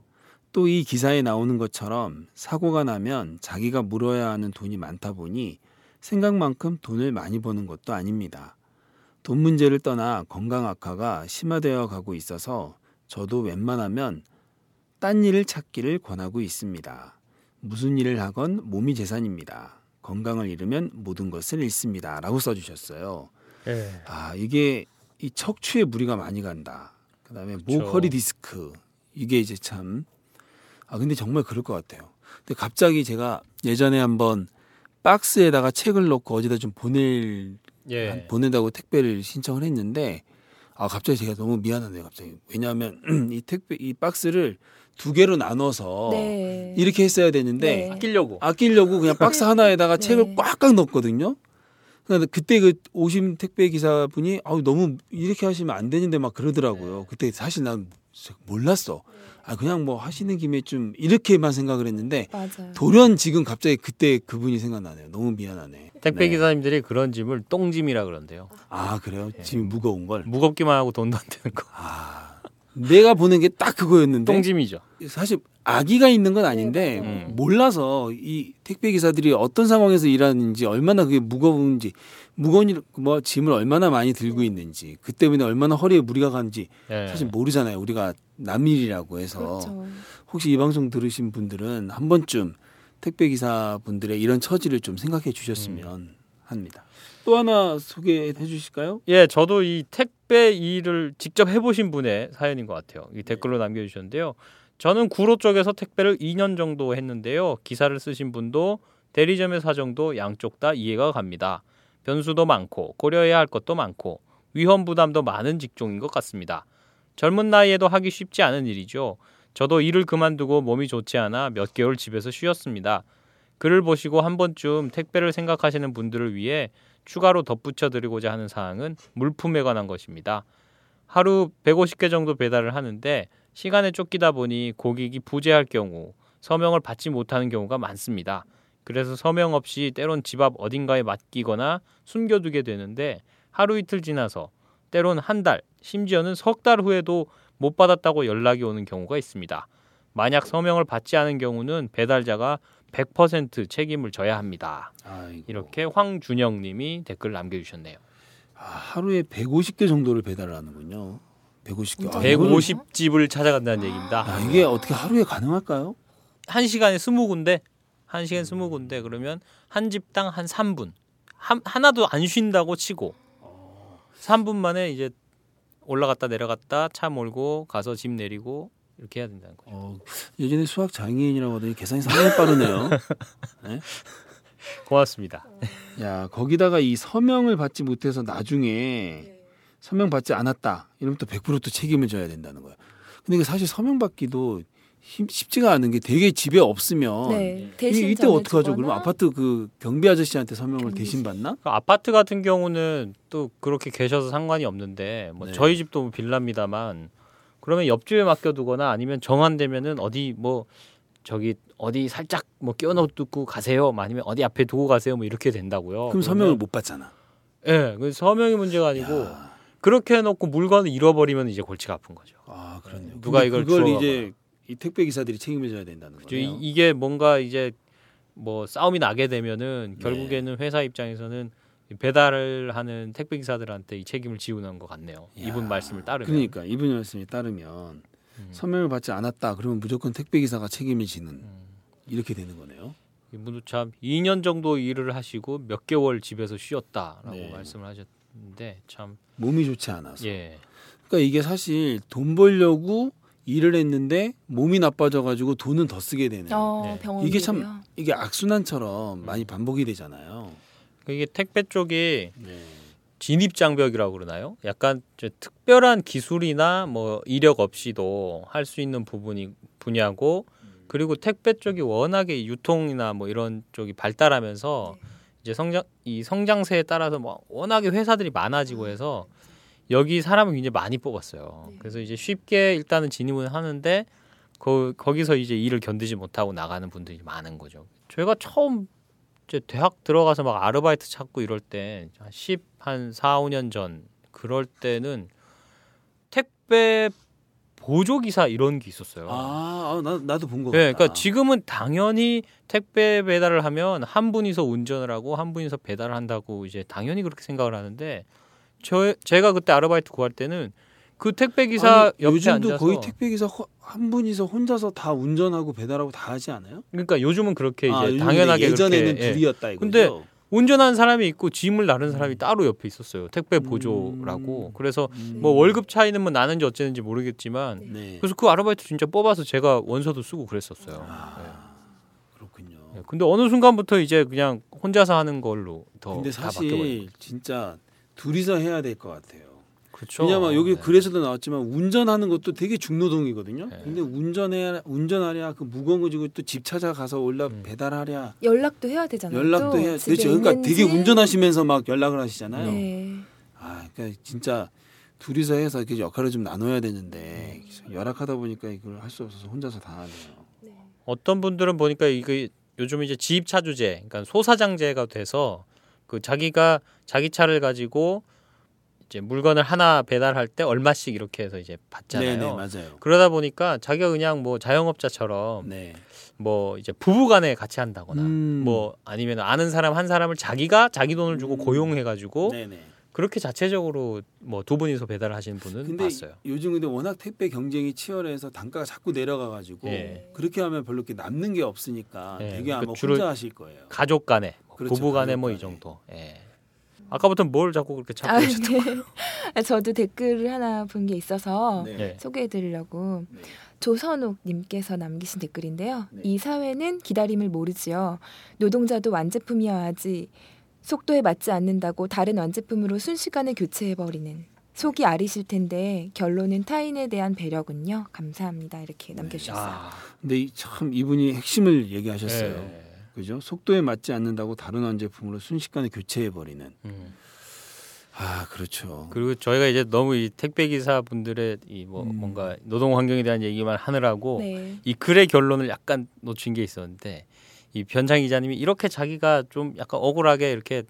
또 이 기사에 나오는 것처럼 사고가 나면 자기가 물어야 하는 돈이 많다 보니 생각만큼 돈을 많이 버는 것도 아닙니다. 돈 문제를 떠나 건강 악화가 심화되어 가고 있어서 저도 웬만하면 딴 일을 찾기를 권하고 있습니다. 무슨 일을 하건 몸이 재산입니다. 건강을 잃으면 모든 것을 잃습니다. 라고 써주셨어요.
예.
아, 이게 이 척추에 무리가 많이 간다. 그 다음에 목,
그쵸.
허리 디스크. 이게 이제 참. 아, 근데 정말 그럴 것 같아요. 근데 갑자기 제가 예전에 한번 박스에다가 책을 넣고 어디다 좀 보낼
예.
한- 보낸다고 택배를 신청을 했는데 아 갑자기 제가 너무 미안하네요 갑자기 왜냐하면 이 택배 이 박스를 두 개로 나눠서
네.
이렇게 했어야 되는데
네.
아끼려고.
아끼려고 그냥 박스 하나에다가
네.
책을 꽉꽉 넣었거든요. 근데 그때 그 오심 택배 기사분이 아우 너무 이렇게 하시면 안 되는데 막 그러더라고요. 그때 사실 난 몰랐어. 아 그냥 뭐 하시는 김에 좀 이렇게만 생각을 했는데
맞아요.
돌연 지금 갑자기 그때 그분이 생각나네요. 너무 미안하네.
택배
네.
기사님들이 그런 짐을 똥짐이라 그런데요.
아 그래요?
예.
지금 무거운 걸.
무겁기만 하고 돈도 안 되는 거.
아 내가 보는 게 딱 그거였는데
똥짐이죠.
사실 악의가 있는 건 아닌데
음.
몰라서 이 택배 기사들이 어떤 상황에서 일하는지 얼마나 그게 무거운지 무거운 일, 뭐 짐을 얼마나 많이 들고 있는지 그 때문에 얼마나 허리에 무리가 가는지
예.
사실 모르잖아요. 우리가 남일이라고 해서
그렇죠.
혹시 이 방송 들으신 분들은 한 번쯤 택배 기사 분들의 이런 처지를 좀 생각해 주셨으면 합니다. 또 하나 소개해 주실까요?
예, 저도 이 택배 일을 직접 해보신 분의 사연인 것 같아요. 이 댓글로 남겨주셨는데요. 저는 구로 쪽에서 택배를 2년 정도 했는데요. 기사를 쓰신 분도 대리점의 사정도 양쪽 다 이해가 갑니다. 변수도 많고 고려해야 할 것도 많고 위험 부담도 많은 직종인 것 같습니다. 젊은 나이에도 하기 쉽지 않은 일이죠. 저도 일을 그만두고 몸이 좋지 않아 몇 개월 집에서 쉬었습니다. 글을 보시고 한 번쯤 택배를 생각하시는 분들을 위해 추가로 덧붙여 드리고자 하는 사항은 물품에 관한 것입니다. 하루 150개 정도 배달을 하는데 시간에 쫓기다 보니 고객이 부재할 경우 서명을 받지 못하는 경우가 많습니다. 그래서 서명 없이 때론 집 앞 어딘가에 맡기거나 숨겨두게 되는데 하루 이틀 지나서 때론 한 달, 심지어는 석 달 후에도 못 받았다고 연락이 오는 경우가 있습니다. 만약 서명을 받지 않은 경우는 배달자가 100% 책임을 져야 합니다.
아이고.
이렇게 황준영 님이 댓글 남겨주셨네요.
아, 하루에 150개 정도를 배달을 하는군요. 150개. 아,
150집을 찾아간다는 얘기입니다.
아, 이게 어떻게 하루에 가능할까요?
한 시간에 20군데, 한 시간 20군데 그러면 한 집당 한 3분. 한, 하나도 안 쉰다고 치고 3분 만에 이제 올라갔다 내려갔다 차 몰고 가서 집 내리고 이렇게 해야 된다는 거죠.
어, 예전에 수학 장애인이라고 하더니 계산이 상당히 빠르네요.
고맙습니다.
야 거기다가 이 서명을 받지 못해서 나중에 서명 받지 않았다 이러면 또 100%또 책임을 져야 된다는 거야. 근데 이게 사실 서명 받기도 힘- 쉽지가 않은 게 되게 집에 없으면
네.
이, 이때 어떡하죠?
전해주거나
그럼 아파트 그 경비 아저씨한테 서명을
경비.
대신 받나?
그 아파트 같은 경우는 또 그렇게 계셔서 상관이 없는데 뭐
네.
저희 집도 뭐 빌라입니다만 그러면 옆집에 맡겨두거나 아니면 정한되면은 어디 뭐 저기 어디 살짝 뭐 끼워넣고 가세요. 뭐 아니면 어디 앞에 두고 가세요. 뭐 이렇게 된다고요.
그럼 서명을 못 받잖아.
예, 그 서명이 문제가 아니고
야,
그렇게 해놓고 물건을 잃어버리면 이제 골치가 아픈 거죠.
아 그렇네요.
누가 이걸
그걸. 이제 이 택배 기사들이 책임을 져야 된다는.
이- 이게 뭔가 이제 뭐 싸움이 나게 되면은
네.
결국에는 회사 입장에서는 배달을 하는 택배 기사들한테 이 책임을 지우는 것 같네요.
야,
이분 말씀을 따르면.
그러니까 이분 말씀에 따르면
음.
서명을 받지 않았다 그러면 무조건 택배 기사가 책임을 지는
음.
이렇게 되는 거네요.
이분도 참 2년 정도 일을 하시고 몇 개월 집에서 쉬었다라고
네.
말씀을 하셨는데 참
몸이 좋지 않아서.
예.
그러니까 이게 사실 돈 벌려고 일을 했는데 몸이 나빠져 가지고 돈은 더 쓰게 되는.
어,
네.
이게 참-? 이게 악순환처럼 많이 반복이 되잖아요.
이게 택배 쪽이
네.
진입 장벽이라고 그러나요? 약간 저 특별한 기술이나 뭐 이력 없이도 할 수 있는 부분이 분야고 그리고 택배 쪽이 워낙에 유통이나 뭐 이런 쪽이 발달하면서 이제 성장 이 성장세에 따라서 뭐 워낙에 회사들이 많아지고 해서 여기 사람을 굉장히 많이 뽑았어요. 그래서 이제 쉽게 일단은 진입은 하는데 거, 거기서 이제 일을 견디지 못하고 나가는 분들이 많은 거죠. 저희가 처음 이제 대학 들어가서 막 아르바이트 찾고 이럴 때 10, 한 4, 5년 전 그럴 때는 택배 보조 기사 이런 게 있었어요.
아, 아, 나 나도 본 거.
네. 그러니까 지금은 당연히 택배 배달을 하면 한 분이서 운전을 하고 한 분이서 배달을 한다고 이제 당연히 그렇게 생각을 하는데 저 제가 그때 아르바이트 구할 때는 그 택배 기사
아니,
옆에
요즘도 거의 택배 기사 허- 한 분이서 혼자서 다 운전하고 배달하고 다 하지 않아요?
그러니까 요즘은 그렇게
아,
이제 당연하게
예전에는
그렇게, 예.
둘이었다 이거죠.
근데 운전하는 사람이 있고 짐을 나른 사람이 따로 옆에 있었어요. 택배
음.
보조라고. 그래서
음.
뭐 월급 차이는 뭐 나는지 어쨌는지 모르겠지만
네.
그래서 그 아르바이트 진짜 뽑아서 제가 원서도 쓰고 그랬었어요.
아, 그렇군요.
네. 근데 어느 순간부터 이제 그냥 혼자서 하는 걸로 더
근데 사실 진짜 둘이서 해야 될 것 같아요.
그렇죠.
왜냐면 여기
네.
글에서도 나왔지만 운전하는 것도 되게 중노동이거든요.
네.
근데 운전해 운전하랴 그 무거운 거 지고 또 집 찾아가서 올라
음.
배달하랴
연락도 해야 되잖아요.
연락도
또
해야
집에
그렇죠. 그러니까
있는지.
되게 운전하시면서 막 연락을 하시잖아요.
네.
아, 그러니까 진짜 둘이서 해서 이렇게 역할을 좀 나눠야 되는데 열악하다 보니까 이걸 할 수 없어서 혼자서 다 하네요.
어떤 분들은 보니까 이게 요즘 이제 지입 차주제, 그러니까 소사장제가 돼서 그 자기가 자기 차를 가지고 이제 물건을 하나 배달할 때 얼마씩 이렇게 해서 이제 받잖아요.
네네 맞아요.
그러다 보니까 자기가 그냥 뭐 자영업자처럼
네.
뭐 이제 부부간에 같이 한다거나
음.
뭐 아니면 아는 사람 한 사람을 자기가 자기 돈을 주고
음.
고용해가지고
네네.
그렇게 자체적으로 뭐 두 분이서 배달을 하시는 분은
근데
봤어요.
요즘 근데 워낙 택배 경쟁이 치열해서 단가가 자꾸 내려가 가지고
예.
그렇게 하면 별로 이렇게 남는 게 없으니까
예.
되게 아마
그
혼자 하실 거예요.
가족 간에 뭐
그렇죠,
부부 간에 뭐 이. 정도. 예. 아까부터 뭘 자꾸 그렇게 찾고
아,
계셨던
네. 아, 저도 댓글을 하나 본 게 있어서
네.
네.
소개해드리려고
네.
조선욱 님께서 남기신 댓글인데요.
네.
이 사회는 기다림을 모르지요. 노동자도 완제품이어야 하지. 속도에 맞지 않는다고 다른 완제품으로 순식간에 교체해버리는. 속이 아리실 텐데 결론은 타인에 대한 배려군요. 감사합니다. 이렇게 남겨주셨어요.
아,
근데 이- 참 이분이 핵심을 얘기하셨어요.
예.
그죠? 속도에 맞지 않는다고 다른 완제품으로 순식간에 교체해 버리는.
음.
아 그렇죠.
그리고 저희가 이제 너무 이 택배 기사 분들의 이뭐
음.
뭔가 노동 환경에 대한 얘기만 하느라고
네.
이 글의 결론을 약간 놓친 게 있었는데 이 변창 기자님이 이렇게 자기가 좀 약간 억울하게 이렇게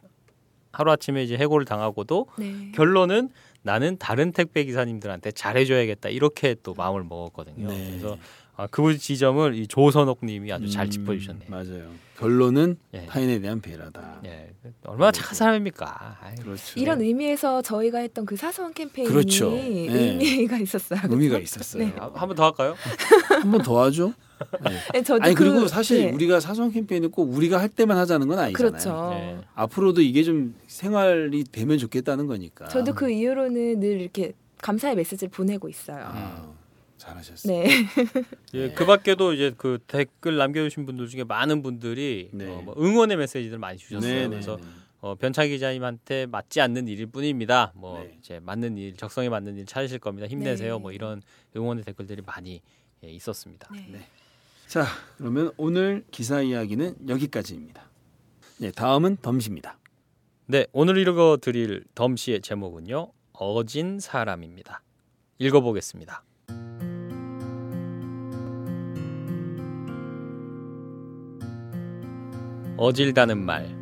하루 아침에 이제 해고를 당하고도
네.
결론은 나는 다른 택배 기사님들한테 잘해줘야겠다 이렇게 또 마음을 먹었거든요.
네.
그래서 아, 그 지점을 이 조선옥님이 아주 잘
음,
짚어주셨네요.
맞아요. 결론은
예.
타인에 대한 배려다.
예, 얼마나 착한 사람입니까? 아이,
그렇죠.
이런 의미에서 저희가 했던 그 사소한 캠페인이
그렇죠. 네.
의미가 있었어요.
의미가
그렇죠?
있었어요.
네.
한번 더 할까요?
한 번 더 하죠. 네.
네, 저도
아니
그-
그리고 사실
네.
우리가 사소한 캠페인을 꼭 우리가 할 때만 하자는 건 아니잖아요.
그렇죠.
예.
앞으로도 이게 좀 생활이 되면 좋겠다는 거니까.
저도 그 이후로는 늘 이렇게 감사의 메시지를 보내고 있어요.
아, 잘하셨어요.
네.
예, 그 밖에도 이제 그 댓글 남겨주신 분들 중에 많은 분들이
네.
어, 뭐 응원의 메시지들 많이 주셨어요.
네, 네,
그래서
네.
어, 변창 기자님한테 맞지 않는 일일 뿐입니다. 뭐
네.
이제 맞는 일, 적성에 맞는 일 찾으실 겁니다. 힘내세요.
네.
뭐 이런 응원의 댓글들이 많이 예, 있었습니다.
네.
자, 그러면 오늘 기사 이야기는 여기까지입니다. 네, 다음은 덤시입니다.
네, 오늘 읽어드릴 덤씨의 제목은요. 어진 사람입니다. 읽어보겠습니다. 어질다는 말.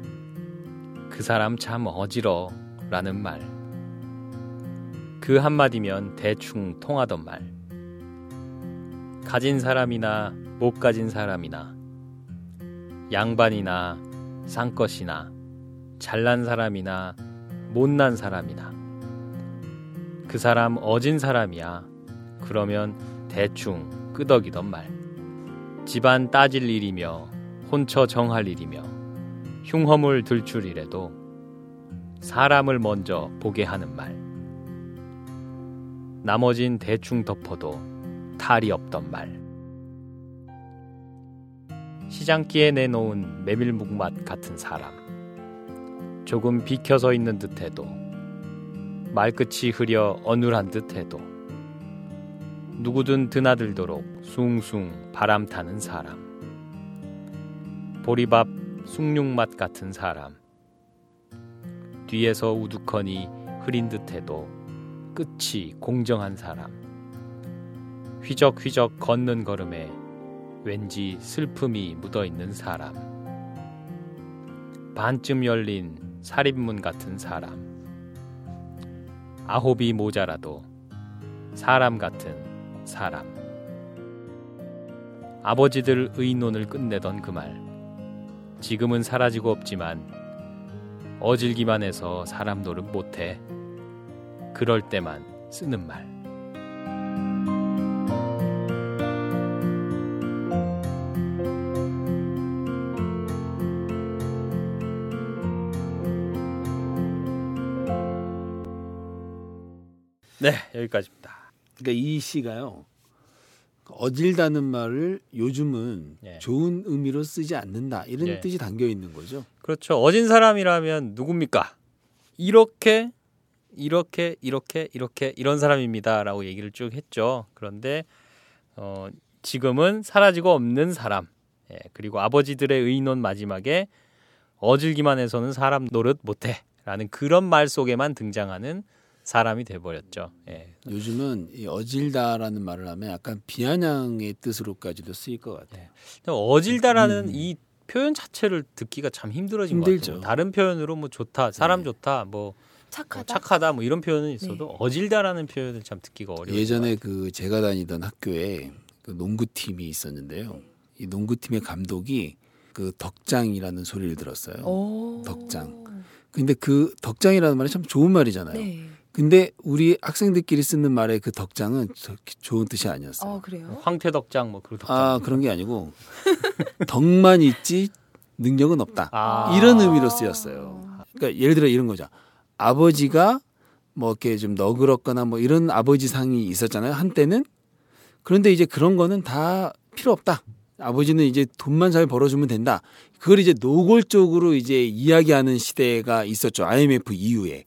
그 사람 참 어지러. 라는 말. 그 한마디면 대충 통하던 말. 가진 사람이나 못 가진 사람이나 양반이나 쌍것이나 잘난 사람이나 못난 사람이나 그 사람 어진 사람이야. 그러면 대충 끄덕이던 말. 집안 따질 일이며 혼처 정할 일이며 흉허물 들출이래도 사람을 먼저 보게 하는 말. 나머진 대충 덮어도 탈이 없던 말. 시장기에 내놓은 메밀묵맛 같은 사람. 조금 비켜서 있는 듯해도 말끝이 흐려 어눌한 듯해도 누구든 드나들도록 숭숭 바람 타는 사람. 보리밥 숭늉맛 같은 사람. 뒤에서 우두커니 흐린 듯해도 끝이 공정한 사람. 휘적휘적 걷는 걸음에 왠지 슬픔이 묻어 있는 사람. 반쯤 열린 살인문 같은 사람. 아홉이 모자라도 사람 같은 사람. 아버지들 의논을 끝내던 그 말. 지금은 사라지고 없지만 어질기만 해서 사람 노릇 못해. 그럴 때만 쓰는 말. 네, 여기까지입니다.
그러니까 이 시가요. 어질다는 말을 요즘은
예.
좋은 의미로 쓰지 않는다 이런
예.
뜻이 담겨 있는 거죠.
그렇죠. 어진 사람이라면 누굽니까? 이렇게 이렇게 이렇게 이렇게 이런 사람입니다라고 얘기를 쭉 했죠. 그런데 어, 지금은 사라지고 없는 사람. 예, 그리고 아버지들의 의논 마지막에 어질기만 해서는 사람 노릇 못해라는 그런 말 속에만 등장하는 사람이 돼버렸죠. 예.
요즘은 이 어질다라는 말을 하면 약간 비아냥의 뜻으로까지도 쓰일 것 같아요.
근데 어질다라는
음.
이 표현 자체를 듣기가 참 힘들어진 것
힘들죠.
같아요. 다른 표현으로 뭐 좋다, 사람
네.
좋다, 뭐
착하다.
착하다 뭐 이런 표현은 있어도
네.
어질다라는 표현을 참 듣기가 어려워요.
예전에 그 제가 다니던 학교에 그 농구팀이 있었는데요. 이 농구팀의 감독이 그 덕장이라는 소리를 들었어요.
오.
덕장. 근데 그 덕장이라는 말이 참 좋은 말이잖아요.
네.
근데 우리 학생들끼리 쓰는 말의 그 덕장은 저- 좋은 뜻이 아니었어요.
어 그래요?
황태 덕장 뭐 그런 덕장.
아 그런 게 아니고 덕만 있지 능력은 없다.
아.
이런 의미로 쓰였어요. 그러니까 예를 들어 이런 거죠. 아버지가 뭐 이렇게 좀 너그럽거나 뭐 이런 아버지 상이 있었잖아요. 한때는 그런데 이제 그런 거는 다 필요 없다. 아버지는 이제 돈만 잘 벌어주면 된다. 그걸 이제 노골적으로 이제 이야기하는 시대가 있었죠. IMF 이후에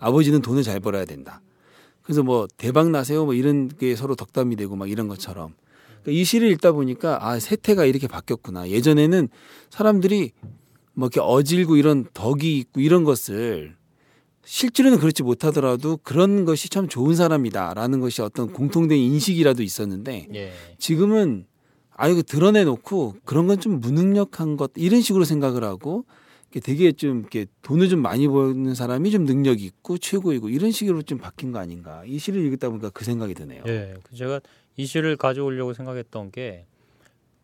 아버지는 돈을 잘 벌어야 된다. 그래서 뭐 대박 나세요 뭐 이런 게 서로 덕담이 되고 막 이런 것처럼 그러니까 이 시를 읽다 보니까 아 세태가 이렇게 바뀌었구나. 예전에는 사람들이 뭐 이렇게 어질고 이런 덕이 있고 이런 것을 실제로는 그렇지 못하더라도 그런 것이 참 좋은 사람이다라는 것이 어떤 공통된 인식이라도 있었는데
예.
지금은 아 이거 드러내놓고 그런 건 좀 무능력한 것 이런 식으로 생각을 하고 되게 좀 이렇게 돈을 좀 많이 버는 사람이 좀 능력 있고 최고이고 이런 식으로 좀 바뀐 거 아닌가 이 시를 읽다 보니까 그 생각이 드네요.
예. 그 제가 이 시를 가져오려고 생각했던 게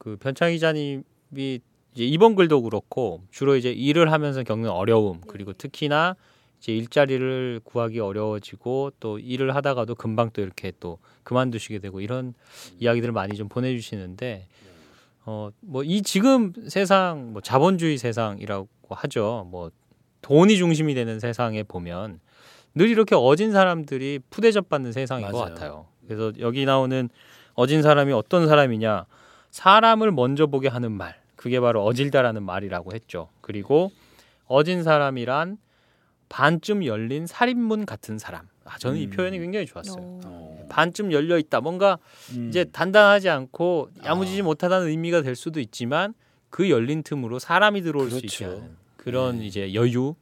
그 변창 기자님이 이제 이번 글도 그렇고 주로 이제 일을 하면서 겪는 어려움 그리고 특히나 이제 일자리를 구하기 어려워지고 또 일을 하다가도 금방 또 이렇게 또 그만두시게 되고 이런 이야기들을 많이 좀 보내주시는데 어뭐 이 지금 세상 뭐 자본주의 세상이라고 하죠 뭐 돈이 중심이 되는 세상에 보면 늘 이렇게 어진 사람들이 푸대접 받는 세상인 것
맞아요.
같아요. 그래서 여기 나오는 어진 사람이 어떤 사람이냐 사람을 먼저 보게 하는 말 그게 바로 어질다라는 말이라고 했죠. 그리고 어진 사람이란 반쯤 열린 살인문 같은 사람. 아, 저는 이
음.
표현이 굉장히 좋았어요.
어.
어.
반쯤 열려 있다. 뭔가
음.
이제 단단하지 않고 야무지지
아.
못하다는 의미가 될 수도 있지만 그 열린 틈으로 사람이 들어올 수
그렇죠.
있게 하는 그런
네.
이제 여유,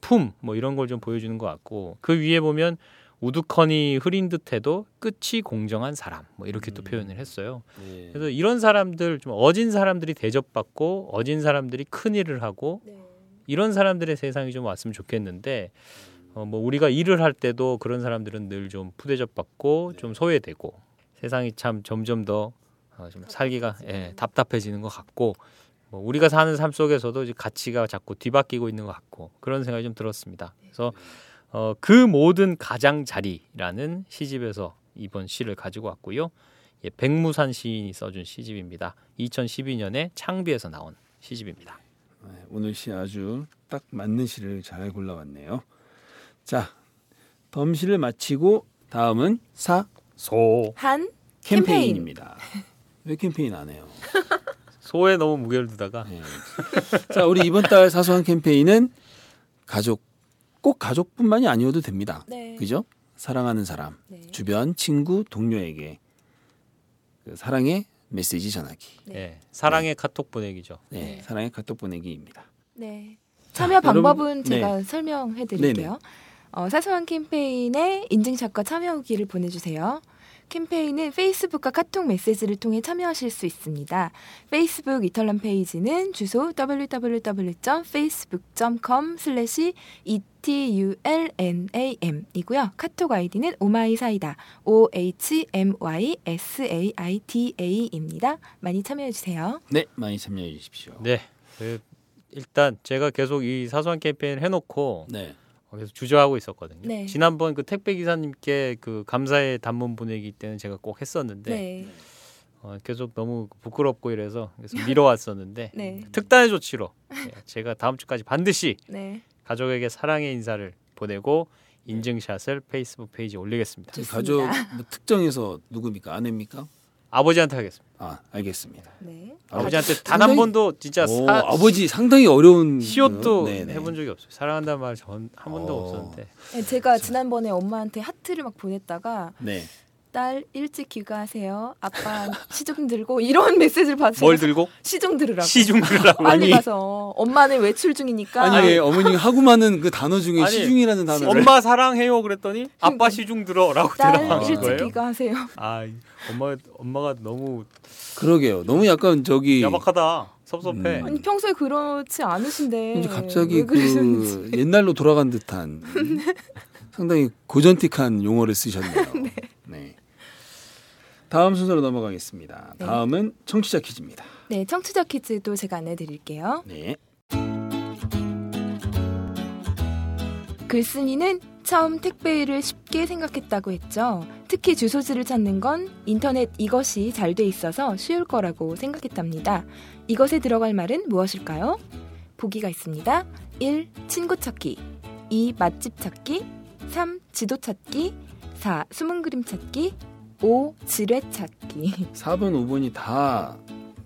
품 뭐 이런 걸 좀 보여주는 것 같고 그 위에 보면 우두커니 흐린 듯해도 끝이 공정한 사람 뭐 이렇게 또
음.
표현을 했어요.
네.
그래서 이런 사람들 좀 어진 사람들이 대접받고 어진 사람들이 큰 일을 하고
네.
이런 사람들의 세상이 좀 왔으면 좋겠는데 어, 뭐 우리가 일을 할 때도 그런 사람들은 늘좀 푸대접받고 좀 소외되고 세상이 참 점점 더 어, 좀 살기가 예, 답답해지는 것 같고 뭐 우리가 사는 삶 속에서도 이제 가치가 자꾸 뒤바뀌고 있는 것 같고 그런 생각이 좀 들었습니다. 그래서 어, 그 모든 가장자리라는 시집에서 이번 시를 가지고 왔고요. 예, 백무산 시인이 써준 시집입니다. 2012년에 창비에서 나온 시집입니다.
네, 오늘 시 아주 딱 맞는 시를 잘 골라왔네요. 자, 덤시를 마치고 다음은
사소한
캠페인입니다. 왜 캠페인 안 해요?
소에 너무 무게를 두다가
네. 자, 우리 이번 달 사소한 캠페인은 가족 꼭 가족뿐만이 아니어도 됩니다.
네.
그죠? 사랑하는 사람,
네.
주변 친구, 동료에게 그 사랑의 메시지 전하기.
네.
예, 사랑의 카톡 보내기죠.
네,
네.
사랑의 카톡 보내기입니다.
네. 참여
여러분,
방법은
네.
제가 설명해 드릴게요. 어, 사소한 캠페인에 인증샷과 참여 후기를 보내주세요. 캠페인은 페이스북과 카톡 메시지를 통해 참여하실 수 있습니다. 페이스북 이털남 페이지는 주소 www.facebook.com eTULNAM이고요. 카톡 아이디는 오마이사이다 OHMYSAIDA입니다. 많이 참여해 주세요.
네, 많이 참여해 주십시오.
네, 그 일단 제가 계속 이 사소한 캠페인을 해놓고
네.
계속 주저하고 있었거든요.
네.
지난번 그 택배 기사님께 그 감사의 단문 보내기 때는 제가 꼭 했었는데
네.
어, 계속 너무 부끄럽고 이래서 계속 미뤄왔었는데
네.
특단의 조치로 예, 제가 다음 주까지 반드시
네.
가족에게 사랑의 인사를 보내고 인증샷을 페이스북 페이지에 올리겠습니다.
제
좋습니다.
가족 뭐 특정해서 누굽니까? 아내입니까?
아버지한테 하겠습니다.
아, 알겠습니다.
네.
아버지한테 단 한 번도 진짜
오,
사,
아버지 상당히 어려운
시옷도
네, 네.
해본 적이 없어요. 사랑한다는 말 전 한 번도
어.
없었는데
네, 제가 지난번에 엄마한테 하트를 막 보냈다가
네.
딸 일찍 귀가하세요. 아빠 시중 들고 이런 메시지를 받으서
뭘 들고
시중 들으라고.
시중 들라고
빨리
아니.
가서 엄마는 외출 중이니까
아니, 어머니 하고 많은 그 단어 중에
아니,
시중이라는 단어를
엄마 사랑해요 그랬더니 아빠 시중 들어라고
딸
대답하신
일찍
거예요.
귀가하세요.
아 엄마 엄마가 너무
그러게요. 너무 약간 저기
야박하다. 섭섭해.
음.
아니 평소에 그렇지 않으신데
이제 갑자기.
그
옛날로 돌아간 듯한 상당히 고전틱한 용어를 쓰셨네요. 네. 다음 순서로 넘어가겠습니다.
네.
다음은 청취자 퀴즈입니다.
네, 청취자 퀴즈도 제가 안내 드릴게요.
네.
글쓴이는 처음 택배일을 쉽게 생각했다고 했죠. 특히 주소지를 찾는 건 인터넷 이것이 잘 돼 있어서 쉬울 거라고 생각했답니다. 이것에 들어갈 말은 무엇일까요? 보기가 있습니다. 1. 친구 찾기 2. 맛집 찾기 3. 지도 찾기 4. 숨은 그림 찾기 5. 지뢰 찾기
4번, 5번이 다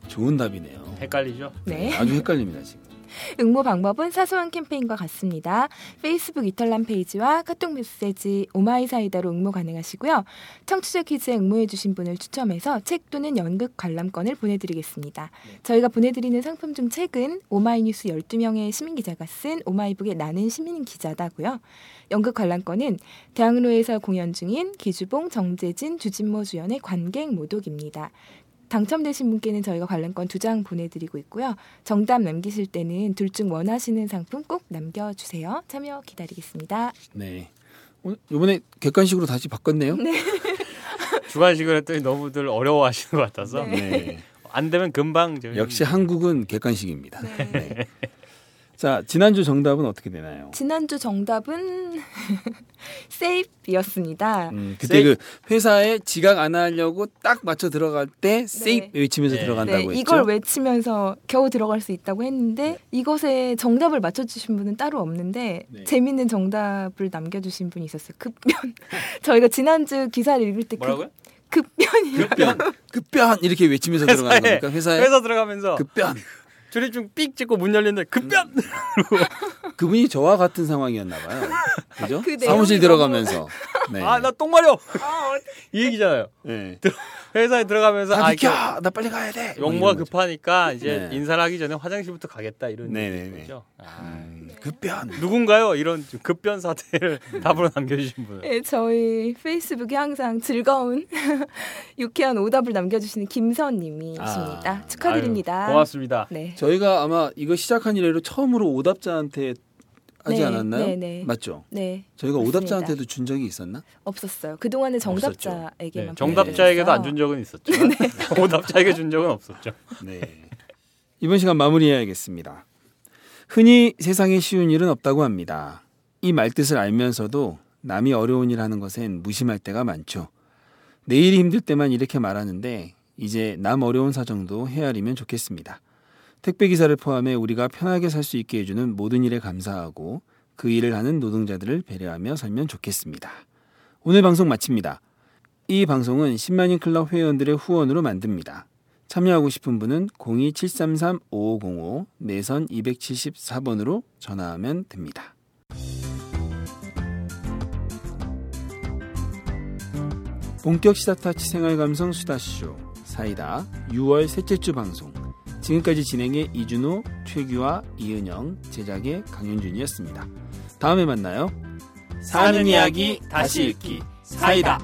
좋은 답이네요.
헷갈리죠?
네.
아주 헷갈립니다, 지금.
응모 방법은 사소한 캠페인과 같습니다. 페이스북 이털남 페이지와 카톡 메시지 오마이사이다로 응모 가능하시고요. 청취자 퀴즈에 응모해주신 분을 추첨해서 책 또는 연극 관람권을 보내드리겠습니다. 저희가 보내드리는 상품 중 책은 오마이뉴스 12명의 시민기자가 쓴 오마이북의 나는 시민기자다고요. 연극 관람권은 대학로에서 공연 중인 기주봉, 정재진, 주진모 주연의 관객 모독입니다. 당첨되신 분께는 저희가 관람권 두 장 보내드리고 있고요. 정답 남기실 때는 둘 중 원하시는 상품 꼭 남겨주세요. 참여 기다리겠습니다.
네. 이번에 객관식으로 다시 바꿨네요.
주관식을 했더니 너무들 어려워하시는 것 같아서
네.
안 되면 금방 저
역시 한국은 객관식입니다. 네. 자, 지난주 정답은 어떻게 되나요?
지난주 정답은 세이프였습니다.
음, 그때 그 회사에 지각 안 하려고 딱 맞춰 들어갈 때 세이프 외치면서
네.
들어간다고
네,
했죠.
이걸 외치면서 겨우 들어갈 수 있다고 했는데 이것에 정답을 맞춰 주신 분은 따로 없는데
네.
재밌는 정답을 남겨 주신 분이 있었어요. 급변. 저희가 지난주 기사를 읽을 때
뭐라고요?
급, 급변이요.
급변, 급변 이렇게 외치면서 들어가는
회사에-
겁니까? 회사에
회사 들어가면서
급변.
조립중 삑 찍고 문 열렸는데 급변.
그분이 저와 같은 상황이었나 봐요. 그죠?
그
사무실 들어가면서. 네.
아나 똥 마려. 이 얘기잖아요.
네.
회사에 들어가면서
다
아,
비켜!
이렇게
나 빨리 가야 돼! 뭐 거죠.
급하니까 이제
네.
인사를 하기 전에 화장실부터 가겠다 이런
네네네.
거죠. 아,
음, 급변.
누군가요? 이런 좀 급변 사태를 답으로 남겨주신 분.
네, 저희 페이스북에 항상 즐거운 유쾌한 오답을 남겨주시는 김선님이십니다.
아,
축하드립니다.
아유, 고맙습니다.
네.
저희가 아마 이거 시작한 이래로 처음으로 오답자한테 하지
네,
않았나요?
네, 네.
맞죠?
네,
저희가
맞습니다.
오답자한테도 준 적이 있었나?
없었어요. 그 동안에 정답자에게만
네. 정답자에게도 안 준 적은 있었죠. 오답자에게 준 적은 없었죠.
네. 이번 시간 마무리해야겠습니다. 흔히 세상에 쉬운 일은 없다고 합니다. 이 말뜻을 알면서도 남이 어려운 일 하는 것엔 무심할 때가 많죠. 내일이 힘들 때만 이렇게 말하는데 이제 남 어려운 사정도 헤아리면 좋겠습니다. 택배 기사를 포함해 우리가 편하게 살 수 있게 해주는 모든 일에 감사하고 그 일을 하는 노동자들을 배려하며 살면 좋겠습니다. 오늘 방송 마칩니다. 이 방송은 10만인 클럽 회원들의 후원으로 만듭니다. 참여하고 싶은 분은 02733-5505 내선 274번으로 전화하면 됩니다. 본격 시사타치 생활감성 수다쇼 사이다 6월 셋째 주 방송 지금까지 진행의 이준호, 최규화, 이은영, 제작의 강현준이었습니다. 다음에 만나요. 사는 이야기 다시 읽기 사이다.